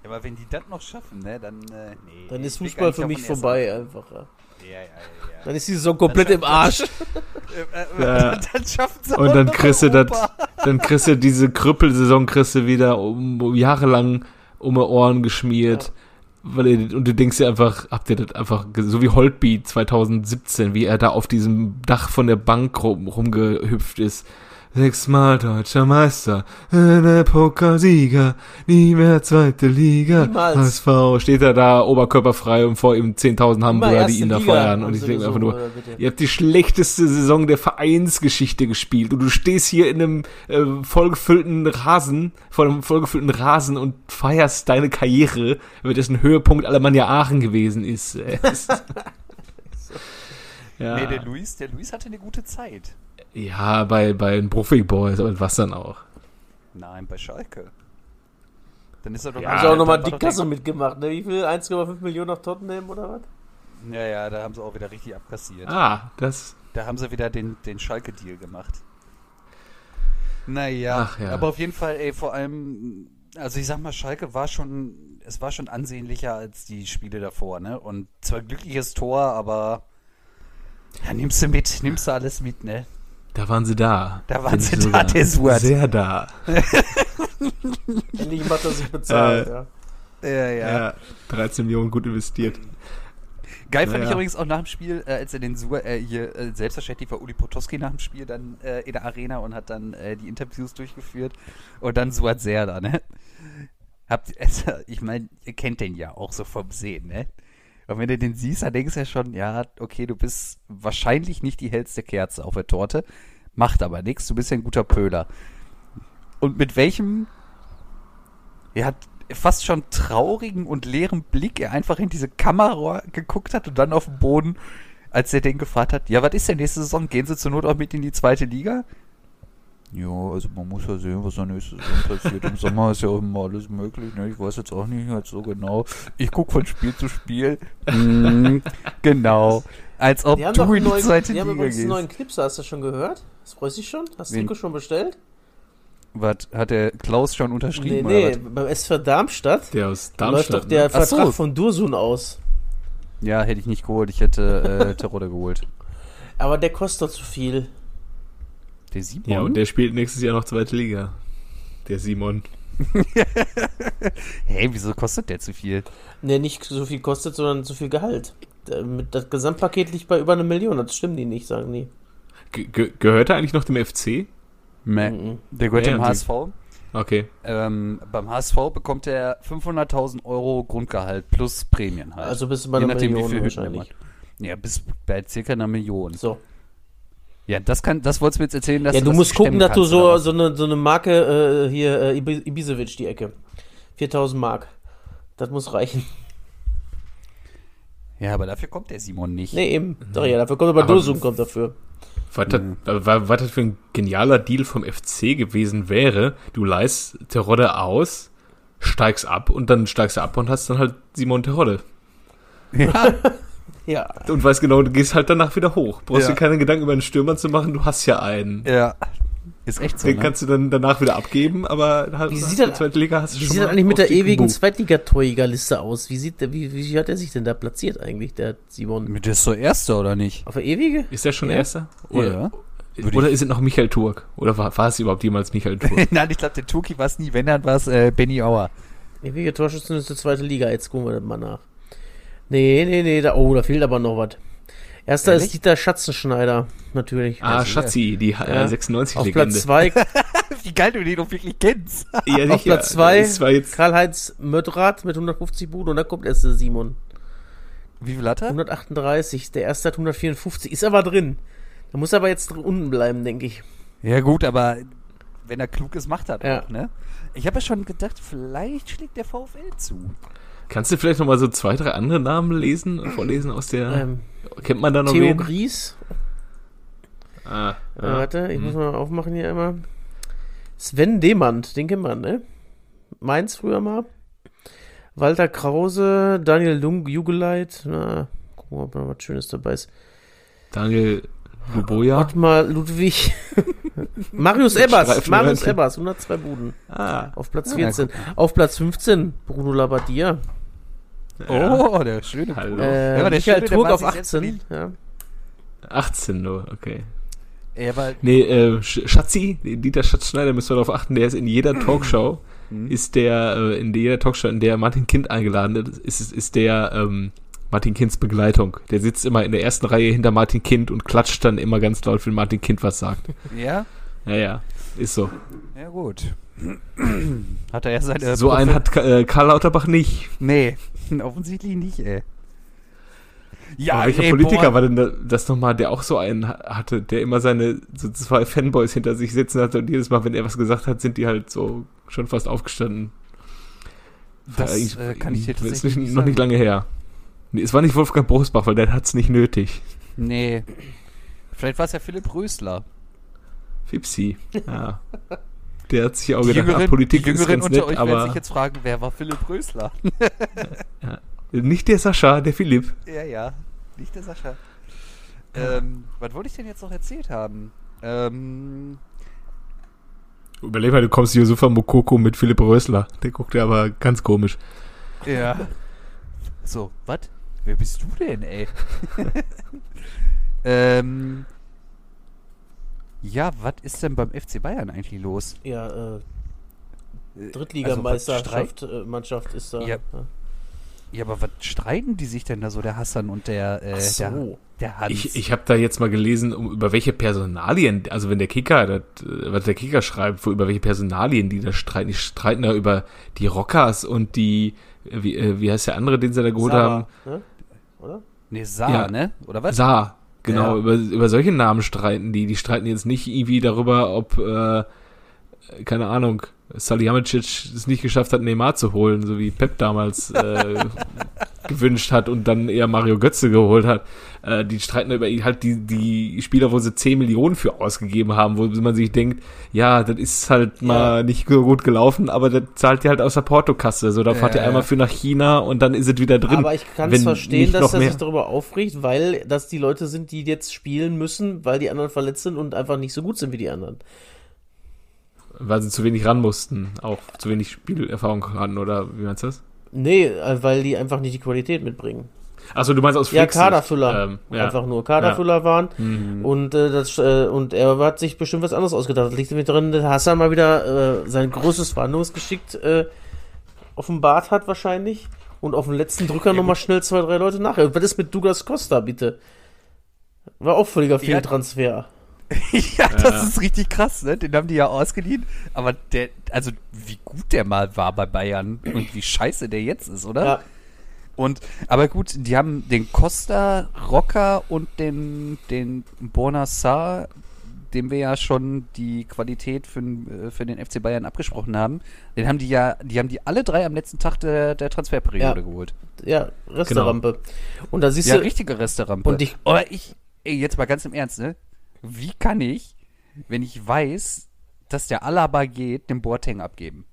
Ja, aber wenn die das noch schaffen, ne, dann, äh, nee. Dann ist Fußball für mich vorbei einfach. Ja. Ja, ja. Dann ist die Saison komplett im Arsch. Ja. Dann schaffen sie Und dann kriegst du das, dann kriegst du diese Krüppelsaison kriegst du wieder um, um jahrelang um die Ohren geschmiert. Weil ihr, und du denkst dir einfach, habt ihr das einfach, so wie Holtby 2017, wie er da auf diesem Dach von der Bank rum, rumgehüpft ist. Sechsmal deutscher Meister, eine Pokalsieger, nie mehr zweite Liga. Niemals. HSV steht er da oberkörperfrei und vor ihm 10.000 Hamburger, die ihn da Liga, feiern. haben Und ich denke mir einfach nur? Ihr habt die schlechteste Saison der Vereinsgeschichte gespielt und du stehst hier in einem äh, vollgefüllten Rasen, vor einem vollgefüllten Rasen und feierst deine Karriere, weil das ein Höhepunkt Alemannia Aachen gewesen ist. Ja, Nee, der Luis, der Luis hatte eine gute Zeit. Ja, bei, bei den Profi-Boys, aber was dann auch. Nein, bei Schalke. Dann ist er doch Ja, Haben sie auch nochmal die Kasse mitgemacht, ne? Wie viel? 1,5 Millionen nach Tottenham oder was? Ja, ja, da haben sie auch wieder richtig abkassiert. Ah, das. Da haben sie wieder den, den Schalke-Deal gemacht. Naja, Ach ja. aber auf jeden Fall, ey, vor allem, also ich sag mal, Schalke war schon, es war schon ansehnlicher als die Spiele davor, ne? Und zwar glückliches Tor, aber ja, nimmst du mit, nimmst du alles mit, ne? Da waren sie da. Da waren sie da, der Suat. Sehr da. Endlich macht er sich bezahlt, Äh, ja. Ja, Ja. 13 Millionen gut investiert. Geil fand ich Naja. übrigens auch nach dem Spiel, äh, als er den Sur, äh, hier, äh, selbstverständlich war Uli Potowski nach dem Spiel dann äh, in der Arena und hat dann äh, die Interviews durchgeführt und dann Suat Serda, ne? Habt, also, ich meine, ihr kennt den ja auch so vom Sehen, ne? Und wenn du den siehst, dann denkst du ja schon, ja, okay, du bist wahrscheinlich nicht die hellste Kerze auf der Torte, macht aber nichts, du bist ja ein guter Pöler. Und mit welchem, er hat fast schon traurigen und leeren Blick er einfach in diese Kamera geguckt hat und dann auf den Boden, als er den gefragt hat, ja, was ist denn nächste Saison? Gehen sie zur Not auch mit in die zweite Liga? Ja, also man muss ja sehen, was da nächste Saison passiert. Im Sommer ist ja auch immer alles möglich. Ne? Ich weiß jetzt auch nicht halt so genau. Ich gucke von Spiel zu Spiel. Mm, genau. Als ob Die haben du doch in die neuen, zweite die haben Liga übrigens einen gehst. neuen Clipser, hast du das schon gehört? Das freust du dich schon? Hast du? Nico schon bestellt? Was, hat der Klaus schon Nee, unterschrieben? nee, was? beim SV Darmstadt Der aus da läuft Darmstadt. doch der ne? Ach so. Vertrag von Dursun aus. Ja, hätte ich nicht geholt. Ich hätte äh, Terodde geholt. Aber der kostet doch zu viel. Der Simon? Ja, und der spielt nächstes Jahr noch zweite Liga. Der Simon. hey, wieso kostet der zu viel? Ne, nicht so viel kostet, sondern so viel Gehalt. Das Gesamtpaket liegt bei über einer Million. Das stimmen die nicht, sagen die. Ge ge gehört er eigentlich noch dem FC? Meh. Mhm. Der gehört Ja, dem HSV. Okay. Ähm, beim HSV bekommt er 500.000 Euro Grundgehalt plus Prämien halt. Also bist du bei Je einer nachdem, wie Million wahrscheinlich. Ja, bis bei circa einer Million. So. Ja, das kann, das wolltest du mir jetzt erzählen, dass ja, du das musst gucken, dass du so, so, eine, so eine Marke äh, hier, äh, Ibi- Ibisevic, die Ecke. 4000 Mark. Das muss reichen. Ja, aber dafür kommt der Simon nicht. Nee, eben. Sag ja, dafür kommt aber, Aber- Dosum kommt dafür. Was, das, wa- was das für ein genialer Deal vom FC gewesen wäre, du leihst Terodde aus, steigst ab und dann steigst du ab und hast dann halt Simon Terodde. Ja, Ja. Und weißt genau, du gehst halt danach wieder hoch. Brauchst Ja. dir keine Gedanken über einen Stürmer zu machen, du hast ja einen. ja. Ist echt so. Den Ne? kannst du dann danach wieder abgeben, aber halt Wie sieht der das- zweiten Liga hast du Wie schon sieht das eigentlich mit der ewigen. Zweitligatorjägerliste aus? Wie, sieht der, wie, wie hat er sich denn da platziert eigentlich, der Simon? Der ist so Erster, oder nicht? Auf der ewige? Ist der schon Ja. Erster? Oder, Ja. Würde oder ist es noch Michael Turk? Oder war, war es überhaupt jemals Michael Turk? Nein, ich glaube, der Tuki war es nie. Wenn, dann war es äh, Benny Auer. Ewige Torschützen ist die zweite Liga. Jetzt gucken wir das mal nach. Nee, nee, nee. Da, oh, da fehlt aber noch was. Erster Ehrlich? ist Dieter Schatzenschneider, natürlich. ah, Also, Schatzi, die äh, Auf 96-Legende. Platz 2 Wie geil du den doch wirklich kennst. Ja, auf sicher. Platz zwei Das war jetzt Karl-Heinz Mödrath mit 150 Buden und dann kommt erst der Simon. Wie viel hat er? 138, der erste hat 154, ist aber drin. Da muss er aber jetzt unten bleiben, denke ich. Ja, gut, aber wenn er klug ist, macht er Ja. auch, ne? Ich habe ja schon gedacht, vielleicht schlägt der VfL zu. Kannst du vielleicht noch mal so zwei, drei andere Namen lesen, vorlesen aus der. Ähm, kennt man da noch Theo wen? Gries, Ah, äh, warte, ich muss mal aufmachen hier einmal. Sven Demand, den kennt man, ne? Mainz früher mal. Walter Krause, Daniel Lung, Jugeleit, na, gucken wir mal, ob da was Schönes dabei ist. Daniel Luboja. Ottmar Ludwig. Marius Ebbers, Marius Ebbers, 102 Buden. Ah, Auf Platz Ja, 14. Auf Platz 15, Bruno Labbadia. Oh, der schöne Hallo. Äh, Ja, der Michael Schöne, der Turk auf sich selbst 18. beliebt. Ja. 18 nur, okay. War, Nee, äh, Sch- Schatzi, Dieter Schatzschneider, müssen wir darauf achten, der ist in jeder Talkshow, Mhm. ist der, äh, in jeder Talkshow, in der Martin Kind eingeladen ist, ist, ist der, ähm, Martin Kinds Begleitung. Der sitzt immer in der ersten Reihe hinter Martin Kind und klatscht dann immer ganz laut, wenn Martin Kind was sagt. ja? Ja, ja, ist so. Ja, gut. hat er ja seine. so einen hat äh, Karl Lauterbach nicht. Nee, offensichtlich nicht, ey. Ja, Aber welcher ey, Politiker boah. war denn da, das nochmal, der auch so einen ha- hatte, der immer seine so zwei Fanboys hinter sich sitzen hatte und jedes Mal, wenn er was gesagt hat, sind die halt so schon fast aufgestanden. Das Eigentlich- äh, kann ich dir ist tatsächlich nicht, nicht noch nicht sagen. lange her. Nee, es war nicht Wolfgang Brosbach, weil der hat's nicht nötig. Nee. Vielleicht war es ja Philipp Rösler. Fipsi. Ja. Der hat sich auch Die gedacht, Jüngeren, ah, Politik die ist Jüngeren ganz unter nett, euch werden aber sich jetzt fragen, wer war Philipp Rösler? nicht der Sascha, der Philipp. ja, ja. Nicht der Sascha. Ähm, was wollte ich denn jetzt noch erzählt haben? Ähm, Überleg mal, du kommst Josefa Mokoko mit Philipp Rösler. Der guckt ja aber ganz komisch. ja. So, was? Wer bist du denn, ey? ähm, ja, was ist denn beim FC Bayern eigentlich los? Ja, äh, Äh, Drittligameisterschaft, also, äh, Mannschaft ist da. Ja. Ja, aber was streiten die sich denn da so, der Hassan und der, äh, Ach so. der, der Hans? Ich, ich habe da jetzt mal gelesen, um, über welche Personalien, also wenn der Kicker, das, äh, was der Kicker schreibt, wo, über welche Personalien die da streiten. Die streiten da über die Rockers und die, wie, äh, wie heißt der andere, den sie da geholt haben? Saba, ne? Oder? nee, Saar, Ja. ne? Oder was? Saar, genau, Ja. über, über solche Namen streiten die. Die streiten jetzt nicht irgendwie darüber, ob, äh, keine Ahnung, Salihamidzic es nicht geschafft hat, Neymar zu holen, so wie Pep damals äh, gewünscht hat und dann eher Mario Götze geholt hat. Äh, die streiten über halt die, die Spieler, wo sie 10 Millionen für ausgegeben haben, wo man sich denkt, ja, das ist halt mal nicht so gut gelaufen, aber das zahlt ihr halt aus der Portokasse. So, da fahrt ihr Ja. einmal für nach China und dann ist es wieder drin. Aber ich kann es verstehen, dass er sich darüber aufregt, weil das die Leute sind, die jetzt spielen müssen, weil die anderen verletzt sind und einfach nicht so gut sind wie die anderen. Weil sie zu wenig ran mussten, auch zu wenig Spielerfahrung hatten, oder wie meinst du das? Nee, äh, weil die einfach nicht die Qualität mitbringen. Achso, du meinst aus Ja, Flicksicht. Kaderfüller. Ähm, ja. Einfach nur Kaderfüller waren. Mhm. Und, äh, das, äh, und er hat sich bestimmt was anderes ausgedacht. Das liegt nämlich darin, dass Hassan mal wieder äh, sein großes Verhandlungsgeschick äh, offenbart hat wahrscheinlich. Und auf dem letzten Drücker nochmal schnell zwei, drei Leute nachher. Was ist mit Douglas Costa, bitte? War auch völliger Fehltransfer. ja, das Ja. ist richtig krass, ne? Den haben die ja ausgeliehen. Aber der, also wie gut der mal war bei Bayern und wie scheiße der jetzt ist, oder? Ja. Und, aber gut, die haben den Costa, Rocker und den, den Bonassar, dem wir ja schon die Qualität für, äh, für den FC Bayern abgesprochen haben, den haben die ja, die haben die alle drei am letzten Tag der, der Transferperiode Ja. geholt. Ja, Resterampe. Und da siehst Ja, du, richtige Resterampe. Und ich- Aber ich, ey, jetzt mal ganz im Ernst, ne? Wie kann ich, wenn ich weiß, dass der Alaba geht, den Boateng abgeben?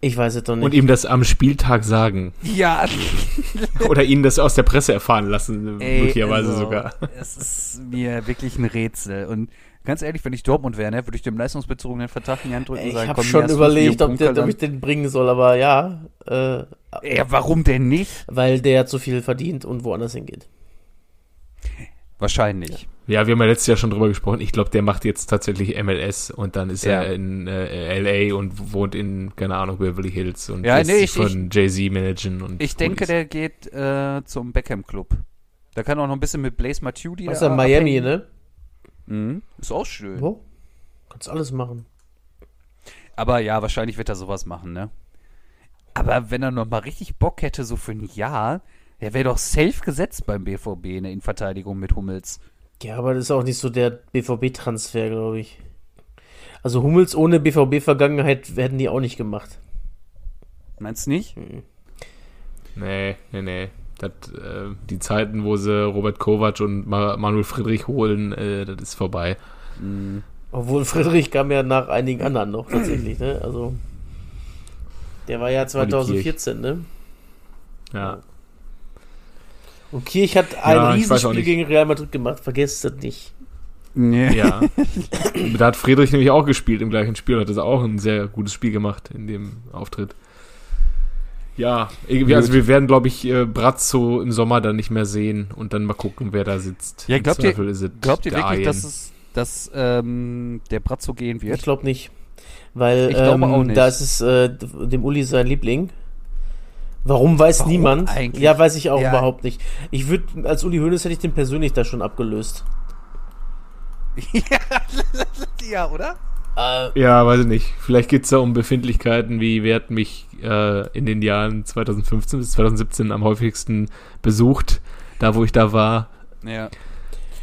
ich weiß es doch nicht. Und ihm das am Spieltag sagen. Ja, Oder ihn das aus der Presse erfahren lassen, ey, möglicherweise also, sogar. Es ist mir wirklich ein Rätsel. Und ganz ehrlich, wenn ich Dortmund wäre, ne, würde ich dem leistungsbezogenen Vertrag in die Hand drücken und ich sagen, habe komm, hier schon überlegt, ob, der, ob ich den bringen soll, aber ja, äh. Ja, warum denn nicht? weil der zu viel verdient und woanders hingeht. Wahrscheinlich. Ja, wir haben ja letztes Jahr schon drüber gesprochen. Ich glaube, der macht jetzt tatsächlich MLS und dann ist Ja. er in äh, LA und wohnt in, keine Ahnung, Beverly Hills und Ja, lässt nee, sich ich- von Jay-Z managen. Und Ich denke, der geht äh, zum Beckham Club. Da kann auch noch ein bisschen mit Blaze Matuidi Das ist ja Miami, abhängen. ne? Mhm. Ist auch schön. Wo? Kannst alles machen. Aber ja, wahrscheinlich wird er sowas machen, ne? Aber wenn er noch mal richtig Bock hätte, so für ein Jahr, der wäre doch safe gesetzt beim BVB in der Innenverteidigung mit Hummels. Ja, aber das ist auch nicht so der BVB-Transfer, glaube ich. Also Hummels ohne BVB-Vergangenheit hätten die auch nicht gemacht. Meinst du nicht? Nee, nee, nee. Das, äh, die Zeiten, wo sie Robert Kovac und Ma Manuel Friedrich holen, äh, das ist vorbei. Obwohl Friedrich kam ja nach einigen anderen noch tatsächlich, ne? Also der war ja 2014, ne? Ja. Und Kirch hat ein Ja, ich Riesenspiel gegen Real Madrid gemacht, vergesst das nicht. Nee. Ja. da hat Friedrich nämlich auch gespielt im gleichen Spiel, hat das auch ein sehr gutes Spiel gemacht in dem Auftritt. Ja, irgendwie, also wir werden, glaube ich, äh, Brazzo im Sommer dann nicht mehr sehen und dann mal gucken, wer da sitzt. Ja, glaubt ihr- Zweifel ist es Glaubt ihr wirklich, Arjen. dass, es, dass ähm, der Brazzo gehen Ich wird? glaube nicht. Weil Ich glaube ähm, auch nicht. da ist es äh, dem Uli sein Liebling. Warum weiß Warum niemand? eigentlich? Ja, weiß ich auch Ja. überhaupt nicht. Ich würde, als Uli Hoeneß hätte ich den persönlich da schon abgelöst. ja, oder? Äh, Ja, weiß ich nicht. Vielleicht geht es da um Befindlichkeiten, wie wer hat mich äh, in den Jahren 2015 bis 2017 am häufigsten besucht, da wo ich da war. Ja.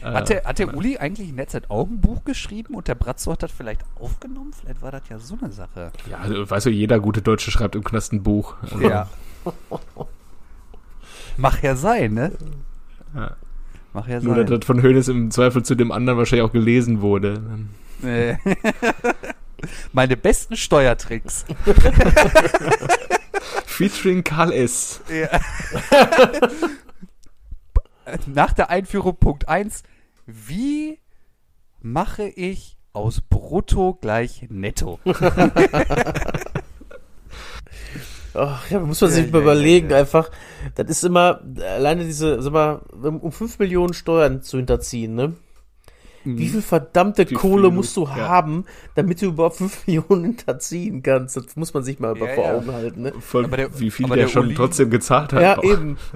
Äh, Hat der, hat der Uli eigentlich in der Zeit auch ein Buch geschrieben und der Brazzo hat das vielleicht aufgenommen? Vielleicht war das ja so eine Sache. ja, also, weißt du, jeder gute Deutsche schreibt im Knast ein Buch. Also, Ja. Mach ja sein, ne? Ja. Mach ja Nur, dass sein. das von Hönes im Zweifel zu dem anderen wahrscheinlich auch gelesen wurde. Äh. Meine besten Steuertricks. Featuring Karl S. Ja. Nach der Einführung Punkt 1. Wie mache ich aus Brutto gleich Netto? Ach, ja, muss man sich Ja, mal ja, überlegen, ja, ja. einfach. Das ist immer, alleine diese, sag mal, um 5 Millionen Steuern zu hinterziehen, ne? Wie viel verdammte Wie Kohle viel musst du haben, damit du überhaupt 5 Millionen hinterziehen kannst? Das muss man sich mal Ja, vor ja. Augen halten, ne? Voll, Aber der- wie viel aber der, der schon Uli- trotzdem gezahlt hat. Ja, auch. eben.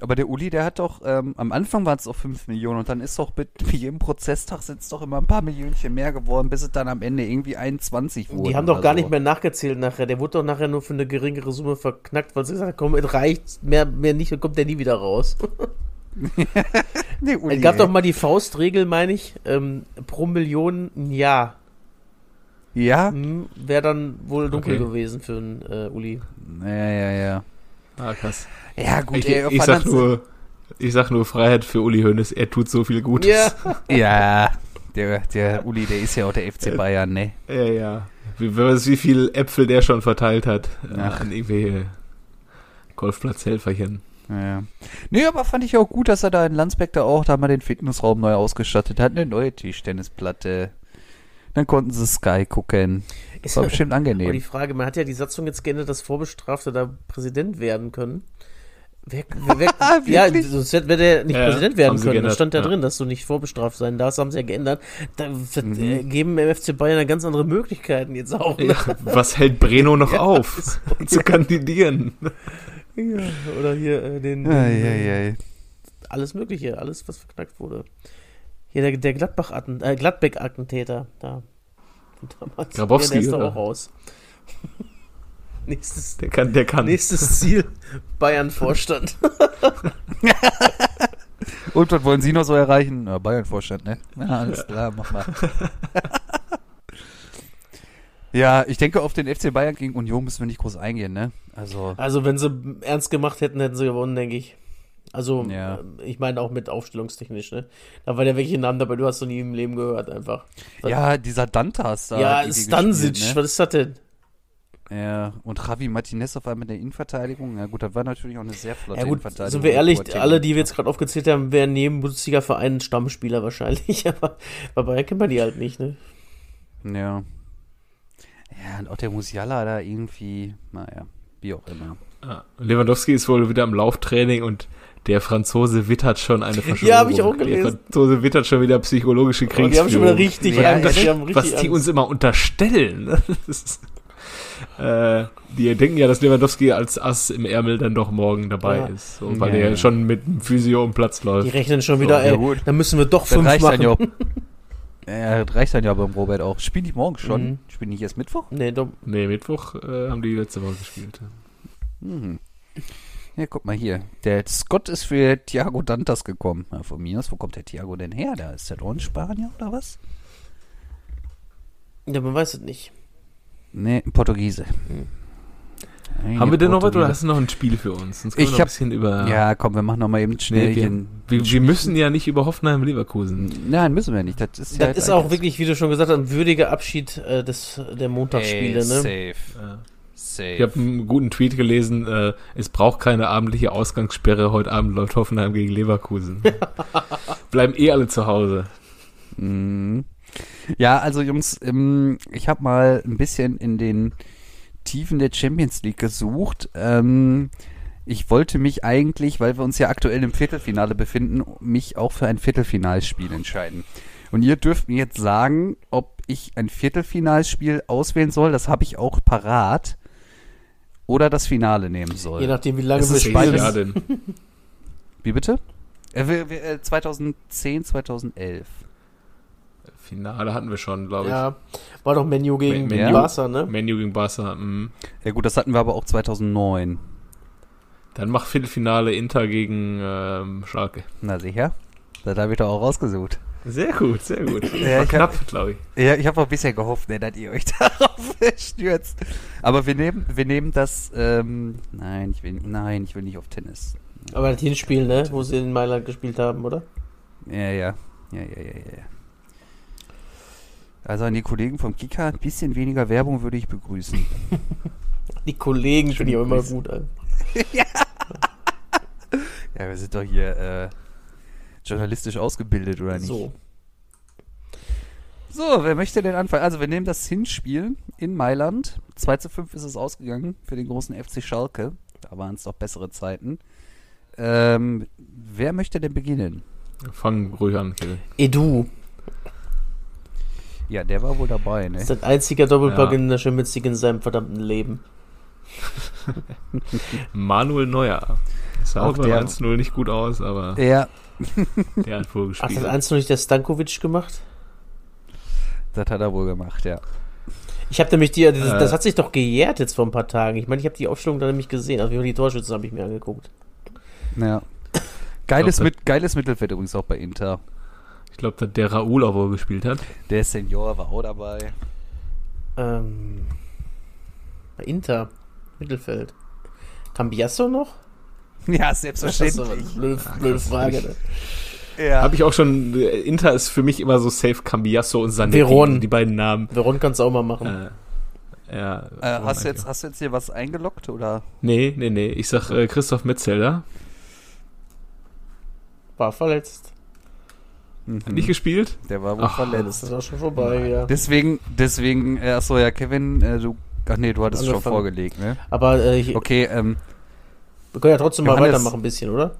Aber der Uli, der hat doch, ähm, am Anfang waren es doch 5 Millionen und dann ist doch mit jedem Prozesstag sind es doch immer ein paar Millionchen mehr geworden, bis es dann am Ende irgendwie 21 wurde. Die haben doch gar so. nicht mehr nachgezählt nachher. Der wurde doch nachher nur für eine geringere Summe verknackt, weil sie gesagt haben, komm, es reicht, mehr, mehr nicht, dann kommt der nie wieder raus. Nee, Uli, Es gab ey. doch mal die Faustregel, meine ich, ähm, pro Million ein Jahr. Ja? Hm, Wäre dann wohl dunkel Okay. gewesen für einen äh, Uli. Ja, ja, ja. Ah, krass. Ja, gut, Ich, ey, ich, sag nur, ich sag nur Freiheit für Uli Hoeneß. Er tut so viel Gutes. Ja. Ja, der, der Uli, der ist ja auch der FC Bayern, ne? Ja, ja. Wie, wie viel Äpfel der schon verteilt hat äh, Ach. an irgendwelche Golfplatzhelferchen. Ja. Nee, aber fand ich auch gut, dass er da in Landsbeck da auch da mal den Fitnessraum neu ausgestattet hat. Eine neue Tischtennisplatte. Dann konnten sie Sky gucken. Das war bestimmt Aber die angenehm. Frage, man hat ja die Satzung jetzt geändert, dass Vorbestrafte da Präsident werden können. Wer, wer, wer, ja, sonst hätte der nicht Ja, Präsident werden können. Da geändert, stand ja, ja. drin, dass du nicht vorbestraft sein darfst. Haben sie ja geändert. Da das, Mhm. äh, geben dem FC Bayern ganz andere Möglichkeiten jetzt auch. Ne? Ja, was hält Breno noch auf, zu kandidieren? Ja, oder hier äh, den, den Ei, ei, ei. alles Mögliche, alles, was verknackt wurde. Hier der, der Gladbach äh, Gladbeck-Attentäter, da. Und damals, Grabowski, der ist auch raus. nächstes, Der kann, der kann. nächstes Ziel, Bayern-Vorstand. Und was wollen Sie noch so erreichen? Ja, Bayern-Vorstand, ne? Ja, alles klar, mach mal. ja, ich denke, auf den FC Bayern gegen Union müssen wir nicht groß eingehen, ne? Also, Also, wenn sie ernst gemacht hätten, hätten sie gewonnen, denke ich. Also, Ja. äh, ich meine auch mit aufstellungstechnisch, ne? Da war der welche Namen dabei, du hast noch nie im Leben gehört, einfach. ja, dieser Dantas da. ja, Stansic, gespielt, was ist das denn? ne? Ja, und Javi Martinez auf einmal in der Innenverteidigung. Ja, gut, das war natürlich auch eine sehr flotte Ja gut, Innenverteidigung. sind wir ehrlich, Boateng. alle, die wir jetzt gerade aufgezählt haben, wären neben Bundesliga-Vereinen Stammspieler wahrscheinlich, aber bei Bayern kennt man die halt nicht, ne? Ja. Ja, und auch der Musiala da irgendwie, naja, wie auch immer. Ah, Lewandowski ist wohl wieder im Lauftraining und der Franzose wittert schon eine Verschwörung. Ja, hab ich auch gelesen. Der Franzose wittert schon wieder psychologische Kriegsführung. die haben schon wieder richtig Ja, Angst. was, Die haben richtig was die Angst. uns immer unterstellen. ne? Ist, äh, die denken ja, dass Lewandowski als Ass im Ärmel dann doch morgen dabei Ja. ist. So, weil Ja, er ja. schon mit dem Physio um Platz Die läuft. rechnen schon wieder, ja ey, gut. dann müssen wir doch Das fünf reicht machen. dann ja. Ja, reicht dann ja beim Robert auch. Spielen die morgen schon? Mhm. Spielen die erst Mittwoch? Nee, Nee, Mittwoch äh, haben die letzte Woche gespielt. Mhm. Ja, guck mal hier. Der Scott ist für Thiago Dantas gekommen. Ja, von mir aus, wo kommt der Thiago denn her? Da ist der doch ein Spanier oder was? ja, man weiß es nicht. Nee, ein Portugiese. Hm. Haben wir denn noch was oder hast du noch ein Spiel für uns? Sonst können Ich wir noch ein hab- bisschen über. Ja, komm, wir machen noch mal eben schnell Nee, wir, ein- wir, wir müssen ja nicht über Hoffenheim Leverkusen. Nein, müssen wir nicht. Das ist, ja Das ist auch wirklich, wie du schon gesagt hast, ein würdiger Abschied äh, des, der Montagsspiele, ne? Safe. Äh, Safe. Ich habe einen guten Tweet gelesen, äh, es braucht keine abendliche Ausgangssperre, heute Abend läuft Hoffenheim gegen Leverkusen. Bleiben eh alle zu Hause. Mhm. Ja, also Jungs, ähm, ich habe mal ein bisschen in den Tiefen der Champions League gesucht. Ähm, ich wollte mich eigentlich, weil wir uns ja aktuell im Viertelfinale befinden, mich auch für ein Viertelfinalspiel entscheiden. Und ihr dürft mir jetzt sagen, ob ich ein Viertelfinalspiel auswählen soll, das habe ich auch parat, oder das Finale nehmen soll. Je nachdem, wie lange Es wir spielen. Ja, denn. Wie bitte? Äh, wir, wir, äh, 2010, 2011. Finale hatten wir schon, glaube ich. Ja, war doch Menu gegen Men- Menu? Barca, ne? Menu gegen Barca. mm. Ja gut, das hatten wir aber auch 2009. Dann mach Viertelfinale Inter gegen ähm, Schalke. Na sicher. Das habe ich doch auch rausgesucht. Sehr gut, sehr gut. Ja, War ich knapp, glaube ich. Ja, ich habe auch ein bisschen gehofft, ne, dass ihr euch darauf stürzt. Aber wir nehmen, wir nehmen das. Ähm, nein, ich will, nein, ich will nicht auf Tennis. Aber das Hinspiel, ne? Wo sie in Mailand gespielt haben, oder? Ja, ja, ja, ja, ja, ja. ja. Also an die Kollegen vom Kika, ein bisschen weniger Werbung würde ich begrüßen. Die Kollegen finde ich auch immer gut. Alter. Ja, wir sind doch hier äh, journalistisch ausgebildet, oder nicht? So. So, wer möchte denn anfangen? Also, wir nehmen das Hinspiel in Mailand. 2 zu 5 ist es ausgegangen für den großen FC Schalke. Da waren es doch bessere Zeiten. Ähm, wer möchte denn beginnen? Fang ruhig an, Kevin. Edu. Ja, der war wohl dabei, ne? Das ist ein einziger Doppelpack Ja. in der Champions League in seinem verdammten Leben. Manuel Neuer. Das sah Auch auch beim der- 1-0 nicht gut aus, aber Ja, der hat Ach, vorgespielt. das 1 nicht der Stankovic gemacht? das hat er wohl gemacht, ja. Ich habe nämlich die, das, Äh. das hat sich doch gejährt jetzt vor ein paar Tagen. Ich meine, ich habe die Aufstellung da nämlich gesehen. Also die Torschützen habe ich mir angeguckt. ja. Geiles, glaub, mit, geiles Mittelfeld übrigens auch bei Inter. Ich glaube, dass der Raoul auch wohl gespielt hat. Der Senior war auch dabei. Ähm, bei Inter, Mittelfeld. Cambiasso noch? Ja, Das ist so eine selbstverständlich. blöde, blöde Frage. Ne? Ja. Habe ich auch schon. äh, Inter ist für mich immer so safe Cambiasso und Sanetti. Veron. Die beiden Namen. Veron kannst du auch mal machen. Äh, ja. Äh, hast, du jetzt, hast du jetzt hier was eingeloggt oder? Nee, nee, nee. Ich sag äh, Christoph Metzelder. War verletzt. Hat nicht gespielt? Der war wohl Ach, Das verletzt. ist auch schon vorbei, ja. Deswegen, deswegen, äh, achso, ja, Kevin, äh, du, ach nee, du hattest schon Angefangen. vorgelegt, ne? Aber äh, ich, Okay, ähm, Wir können ja trotzdem mal Johannes. weitermachen ein bisschen, oder?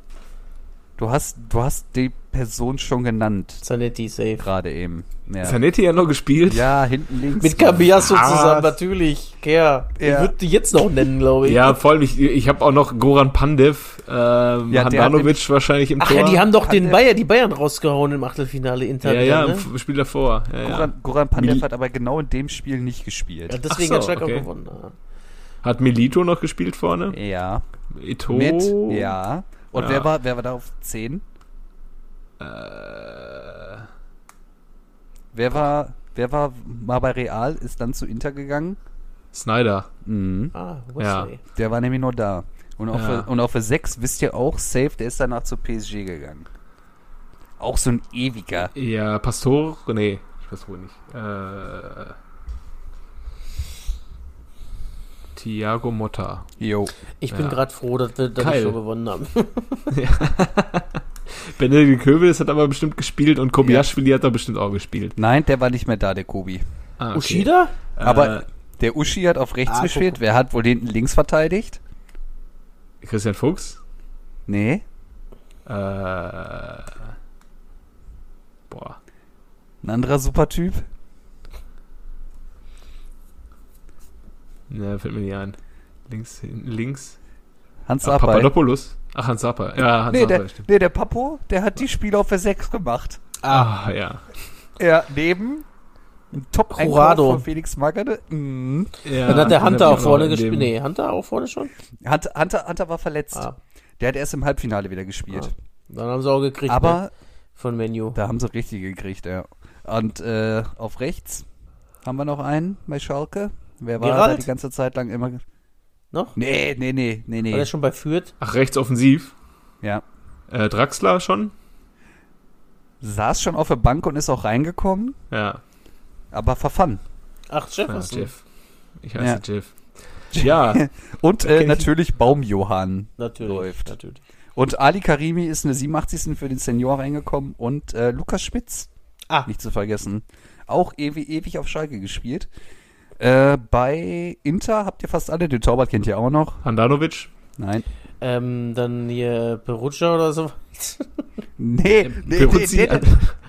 Du hast, du hast die Person schon genannt, Zanetti, safe. gerade eben. Ja, Zanetti ja noch gespielt. ja hinten links. Mit Cambiasso Was? zusammen, natürlich. Kerr. Ich Ja. würde die jetzt noch nennen, glaube ich. Ja, vor allem, ich, ich habe auch noch Goran Pandev, ähm, Ja, Handanovic wahrscheinlich im Ach Tor. ja, die haben doch den der- Bayern, die Bayern rausgehauen im Achtelfinale Inter. ja, ja, ne? im Spiel davor. Ja. Goran, Goran Pandev Mil- hat aber genau in dem Spiel nicht gespielt. ja, deswegen Ach hat so, Schalke okay. auch gewonnen. Hat Milito noch gespielt vorne? Ja. Ito. Mit, ja. Und Ja. wer war, wer war da auf 10? Äh, Wer war, wer war mal bei Real, ist dann zu Inter gegangen? Snyder. Mhm. Ah, Wesley. Der war nämlich nur da. Und auf, Ja. der- und auf der 6 wisst ihr auch, safe, der ist danach zu PSG gegangen. Auch so ein ewiger. Ja, Pastor. Nee, Pastor nicht. Äh, Thiago Motta. Jo. Ich bin Ja. gerade froh, dass wir das schon gewonnen haben. Benedikt Köbels hat aber bestimmt gespielt und Kobiaschwili hat da bestimmt auch gespielt. Nein, der war nicht mehr da, der Kobi. Ah, okay. Ushida? Aber Äh, der Uschi hat auf rechts Ah, gespielt. Wer hat wohl hinten links verteidigt? Christian Fuchs. Nee. Äh, boah. Ein anderer super Ne, fällt mir nicht ein. Links, hinten, links. Hans Ah, Sapai. Papadopoulos. Ach, Hans Zappa. Ja, Hans Nee, Zappa, der, stimmt. nee, der Papo, der hat die Spiele auf der 6 gemacht. Ah, ja. Ja, neben ein top Jurado. von Felix Magath. Mhm. ja Dann hat der Hunter auch vorne in gespielt. Nee, Hunter auch vorne schon? Hunter, Hunter, Hunter war verletzt. Ah, Der hat erst im Halbfinale wieder gespielt. Ah. dann haben sie auch gekriegt. ne? Aber Von Menu. da haben sie richtig gekriegt, ja. Und äh, auf rechts haben wir noch einen bei Schalke. Wer war Gerald? da die ganze Zeit lang immer? Noch? Nee, nee, nee, nee, War der nee. schon bei Fürth? Ach, rechts offensiv. Ja. Äh, Draxler schon? Saß schon auf der Bank und ist auch reingekommen, Ja. aber verfann. Ach, ja Jefferson. Jeff. Ich heiße Ja. Jeff. Ja, Und äh, natürlich Baumjohann. Natürlich. Läuft. Natürlich. Und Ali Karimi ist in der 87. für den Senior reingekommen und äh, Lukas Spitz, Ah, nicht zu vergessen, auch ewig, ewig auf Schalke gespielt. Äh, bei Inter habt ihr fast alle, den Torwart kennt ihr auch noch. Handanovic. Nein. ähm, dann hier Perugia oder so. Nee, nee, nee der,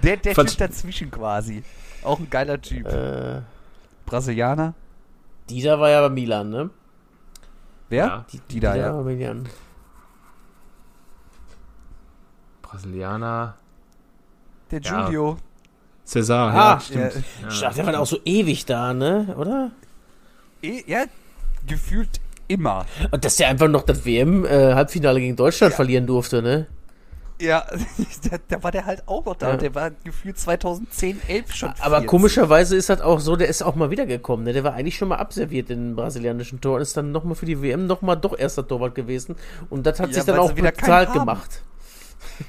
der, der Typ dazwischen quasi. Auch ein geiler Typ. äh, Brasilianer. Dieter war ja bei Milan, ne? Wer? Ja. Die, die da, ja. war bei Milan. Brasilianer. Der Ja. Cesar, Ah, ja, stimmt. Ach, Ja. der war auch so ewig da, ne? Oder? Eh, ja, gefühlt immer. Und dass der einfach noch das WM-Halbfinale gegen Deutschland verlieren durfte, ne? Ja, da, da war der halt auch noch da. Ja. Der war gefühlt 2010, 11 schon. Aber 14. komischerweise ist das auch so, der ist auch mal wiedergekommen. Ne? Der war eigentlich schon mal abserviert in den brasilianischen Tor und ist dann nochmal für die WM nochmal doch erster Torwart gewesen. Und das hat Ja, sich dann auch wieder bezahlt gemacht.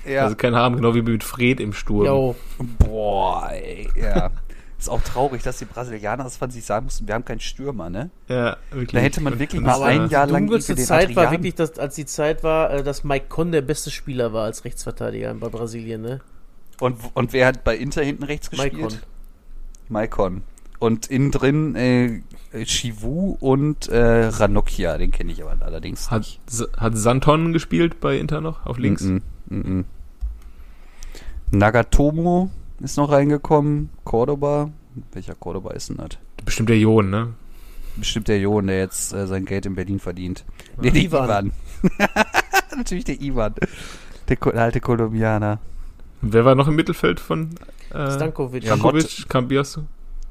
Ja. Also kein Haben, genau wie mit Fred im Sturm. Jo. Boah, ey, ja. Ist auch traurig, dass die Brasilianer das von sich sagen mussten, wir haben keinen Stürmer, ne? Ja, wirklich. Da hätte man wirklich mal das, ein äh, Jahr Die lang dunkelste irgendwie den Zeit war Adrian- wirklich, dass, als die Zeit war, äh, dass Mike Conn der beste Spieler war als Rechtsverteidiger bei Brasilien, ne? Und, und wer hat bei Inter hinten rechts Mike gespielt? Conn. Maikon. Und innen drin äh, äh, Chivu und äh, Ranocchia, den kenne ich aber allerdings Hat, nicht. Hat Santon gespielt bei Inter noch auf links? Mm -mm, mm -mm. Nagatomo ist noch reingekommen. Cordoba. Welcher Cordoba ist denn das? Bestimmt der Jon, ne? Bestimmt der Jon, der jetzt äh, sein Geld in Berlin verdient. Nee, der Ivan. Ivan. Natürlich der Ivan. Der, der alte Kolumbianer. Wer war noch im Mittelfeld von äh, Stankovic. Ja, Stankovic, Cambiasso?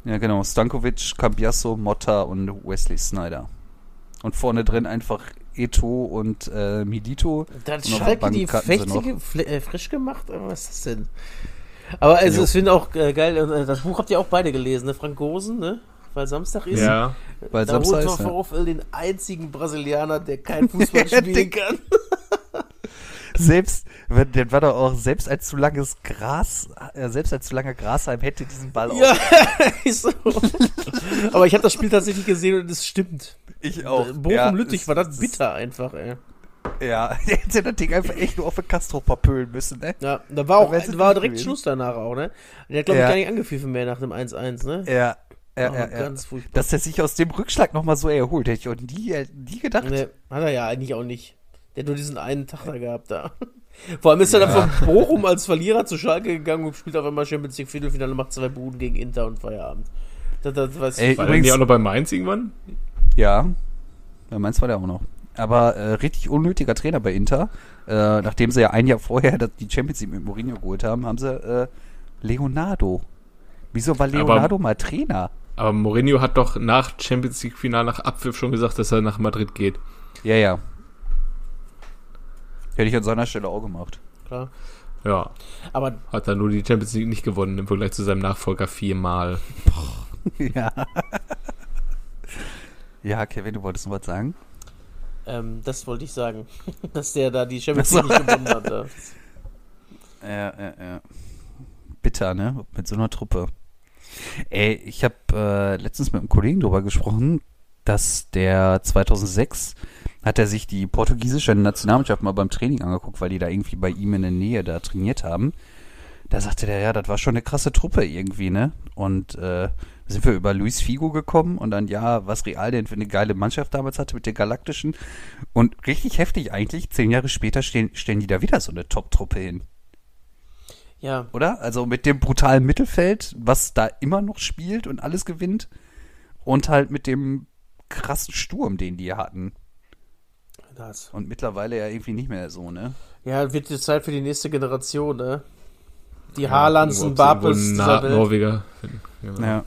Ja, genau. Stankovic, Cambiasso, Motta und Wesley Snyder. Und vorne drin einfach Eto und äh, Milito. Da hat Schalke die hatten sie Fechte noch. ge- fle- äh, frisch gemacht? Äh, Was ist das denn? Aber also, ich finde auch äh, geil, äh, das Buch habt ihr auch beide gelesen, ne? Frank Gosen, ne? Weil Samstag ist. Ja. Weil Da Samstag holt ist, ja. Den einzigen Brasilianer, der kein Fußball spielen kann. Selbst, wenn- der war doch auch, selbst als zu langes Gras, äh, selbst als zu langer Grashalm hätte diesen Ball Ja, auch. ist so. Aber ich habe das Spiel tatsächlich gesehen und es stimmt. Ich auch. Bochum-Lüttich es- war das bitter einfach, ey. Ja, der hätte das Ding einfach echt nur auf den Castro verpölen müssen, ne? Ja, da war auch Da war direkt gewesen. Schluss danach auch, ne? Der hat, glaube ich, Ja. gar nicht angepfiffen mehr nach dem 1-1, ne? Ja, ja, Oh, ja, ja. Ganz furchtbar. Dass er sich aus dem Rückschlag nochmal so erholt, hätte ich auch nie, äh, nie gedacht. Ne, hat er ja eigentlich auch nicht. Der hat nur diesen einen Tag da gehabt da. Vor allem ist er dann von Bochum als Verlierer zu Schalke gegangen und spielt auf einmal Champions League Viertelfinale, macht zwei Buden gegen Inter und Feierabend. Das, das, weiß Ey, War Übrigens- der auch noch bei Mainz irgendwann? Ja, ja meins war der auch noch. Aber äh, richtig unnötiger Trainer bei Inter. Äh, nachdem sie ja ein Jahr vorher die Champions League mit Mourinho geholt haben, haben sie äh, Leonardo. Wieso war Leonardo mal Trainer? Aber Mourinho hat doch nach Champions League Final nach Abpfiff schon gesagt, dass er nach Madrid geht. Ja, ja. Hätte ich an seiner Stelle auch gemacht. klar. Ja, Aber hat er nur die Champions League nicht gewonnen im Vergleich zu seinem Nachfolger viermal. ja. ja, Kevin, du wolltest noch was sagen? ähm, das wollte ich sagen, dass der da die Champions League nicht gewonnen hat. ja. Ja, ja, ja. Bitter, ne? Mit so einer Truppe. Ey, ich habe äh, letztens mit einem Kollegen drüber gesprochen, dass der 2006 hat er sich die portugiesische Nationalmannschaft mal beim Training angeguckt, weil die da irgendwie bei ihm in der Nähe da trainiert haben. Da sagte der, ja, das war schon eine krasse Truppe irgendwie, ne? Und äh, sind wir über Luis Figo gekommen und dann, ja, was Real denn für eine geile Mannschaft damals hatte mit den Galaktischen. Und richtig heftig eigentlich, zehn Jahre später stehen, stellen die da wieder so eine Top-Truppe hin ja, oder? Also mit dem brutalen Mittelfeld, was da immer noch spielt und alles gewinnt. Und halt mit dem krassen Sturm, den die hatten. das. Und mittlerweile ja irgendwie nicht mehr so, ne? Ja, wird jetzt Zeit für die nächste Generation, ne? Die Haalands und Ob sie Bapes irgendwo dieser Welt. Norweger. Genau. Ja.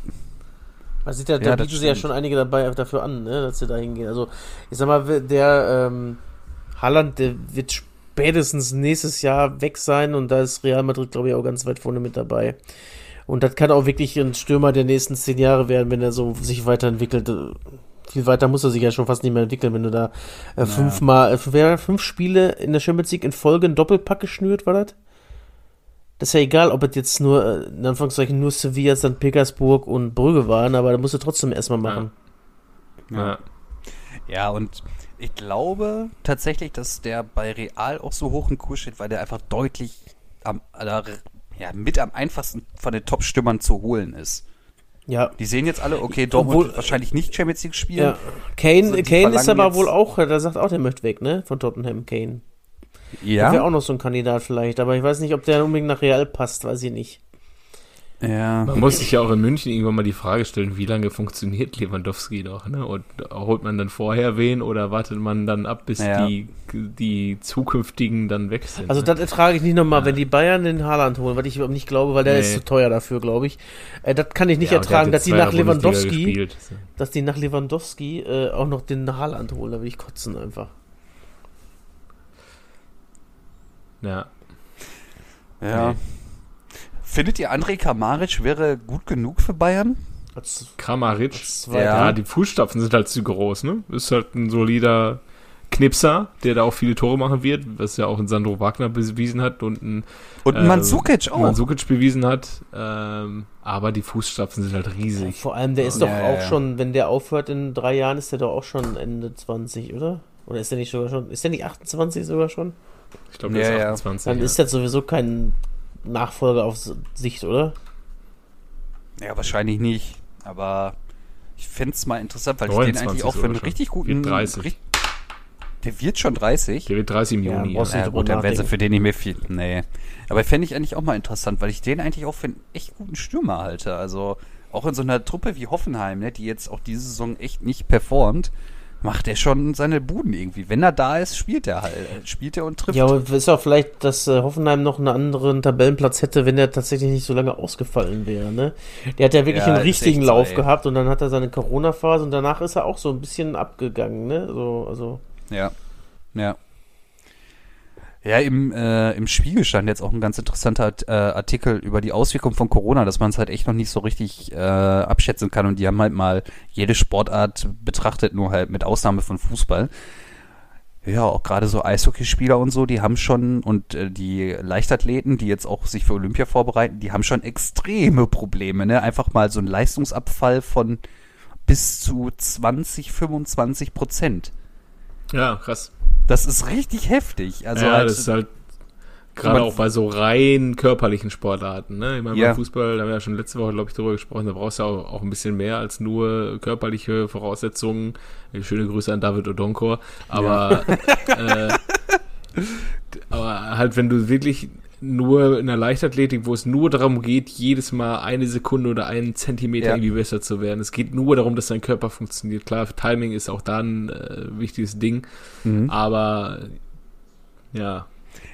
Man sieht ja, da Ja, bieten sie ja schon einige dabei dafür an, ne, dass sie da hingehen. Also, ich sag mal, der ähm, Haaland, der wird spätestens nächstes Jahr weg sein und da ist Real Madrid, glaube ich, auch ganz weit vorne mit dabei. Und das kann auch wirklich ein Stürmer der nächsten zehn Jahre werden, wenn er so sich weiterentwickelt. Viel weiter muss er sich ja schon fast nicht mehr entwickeln, wenn du da äh, fünfmal, äh, wer- fünf Spiele in der Champions League in Folge einen Doppelpack geschnürt, war das? Das ist ja egal, ob es jetzt nur, äh, in Anführungszeichen, nur Sevilla, St. Petersburg und Brügge waren, aber da musst du trotzdem erstmal machen. Ja. Ja, und ich glaube tatsächlich, dass der bei Real auch so hoch im Kurs steht, weil der einfach deutlich am, ja, mit am einfachsten von den Top-Stürmern zu holen ist. Ja. Die sehen jetzt alle, okay, Dortmund Obwohl- wahrscheinlich nicht Champions League spielen. ja. Kane, Also Kane ist aber wohl auch, der sagt auch, der möchte weg, ne? Von Tottenham, Kane. Ja. Wäre auch noch so ein Kandidat vielleicht, aber ich weiß nicht, ob der unbedingt nach Real passt, weiß ich nicht. Ja. Man muss sich ja auch in München irgendwann mal die Frage stellen, wie lange funktioniert Lewandowski noch, ne? Und holt man dann vorher wen oder wartet man dann ab, bis Ja. die, die zukünftigen dann weg sind? Also ne? das ertrage ich nicht nochmal, wenn die Bayern den Haaland holen, was ich überhaupt nicht glaube, weil der Nee. ist zu teuer dafür, glaube ich. Äh, das kann ich nicht Ja, ertragen, dass die nach Lewandowski, gespielt. dass die nach Lewandowski äh, auch noch den Haaland holen, da will ich kotzen einfach. Ja. ja. Nee. Findet ihr André Kamaric wäre gut genug für Bayern? Das, Kramaric. das Ja. Ja, die Fußstapfen sind halt zu groß, ne? Ist halt ein solider Knipser, der da auch viele Tore machen wird, was ja auch ein Sandro Wagner bewiesen hat und ein Und äh, Mandzukic auch. Mandzukic bewiesen hat. Ähm, aber die Fußstapfen sind halt riesig. Vor allem, der ist Ja, doch ja, auch ja. schon, wenn der aufhört in drei Jahren, ist der doch auch schon Ende 20, oder? Oder ist der nicht sogar schon, ist der nicht 28 sogar schon? Ich glaube, der Ja, ist ja. 28. Dann ja. ist das sowieso kein Nachfolger auf Sicht, oder? Ja, wahrscheinlich nicht. Aber ich fände es mal interessant, weil ich den 29 eigentlich auch für einen schon. richtig guten. Wird 30. richt- Der wird schon 30. Der wird 30 im Juni. Ja, Ja, gut, dann wäre sie für den nicht mehr viel. Nee. Aber fände ich eigentlich auch mal interessant, weil ich den eigentlich auch für einen echt guten Stürmer halte. Also auch in so einer Truppe wie Hoffenheim, ne, die jetzt auch diese Saison echt nicht performt, macht er schon seine Buden irgendwie. Wenn er da ist, spielt er halt. Spielt er und trifft. Ja, aber ist auch vielleicht, dass äh, Hoffenheim noch einen anderen Tabellenplatz hätte, wenn der tatsächlich nicht so lange ausgefallen wäre, ne? Der hat ja wirklich Ja, einen richtigen so, Lauf ey. gehabt und dann hat er seine Corona-Phase und danach ist er auch so ein bisschen abgegangen, ne? So, also. Ja. Ja. Ja, im, äh, im Spiegel stand jetzt auch ein ganz interessanter äh, Artikel über die Auswirkungen von Corona, dass man es halt echt noch nicht so richtig äh, abschätzen kann. Und die haben halt mal jede Sportart betrachtet, nur halt mit Ausnahme von Fußball. Ja, auch gerade so Eishockeyspieler und so, die haben schon, und äh, die Leichtathleten, die jetzt auch sich für Olympia vorbereiten, die haben schon extreme Probleme, ne? Einfach mal so ein Leistungsabfall von bis zu 20, 25 Prozent. ja krass. Das ist richtig heftig. Also ja, halt, das ist halt gerade auch bei so rein körperlichen Sportarten. Ne? Ich meine, Ja. beim Fußball, da haben wir ja schon letzte Woche, glaube ich, darüber gesprochen, da brauchst du auch, auch ein bisschen mehr als nur körperliche Voraussetzungen. Schöne Grüße an David Odonkor. Aber äh, Aber halt, wenn du wirklich nur in der Leichtathletik, wo es nur darum geht, jedes Mal eine Sekunde oder einen Zentimeter Ja. irgendwie besser zu werden. Es geht nur darum, dass dein Körper funktioniert. Klar, Timing ist auch da ein äh, wichtiges Ding, Mhm. aber ja,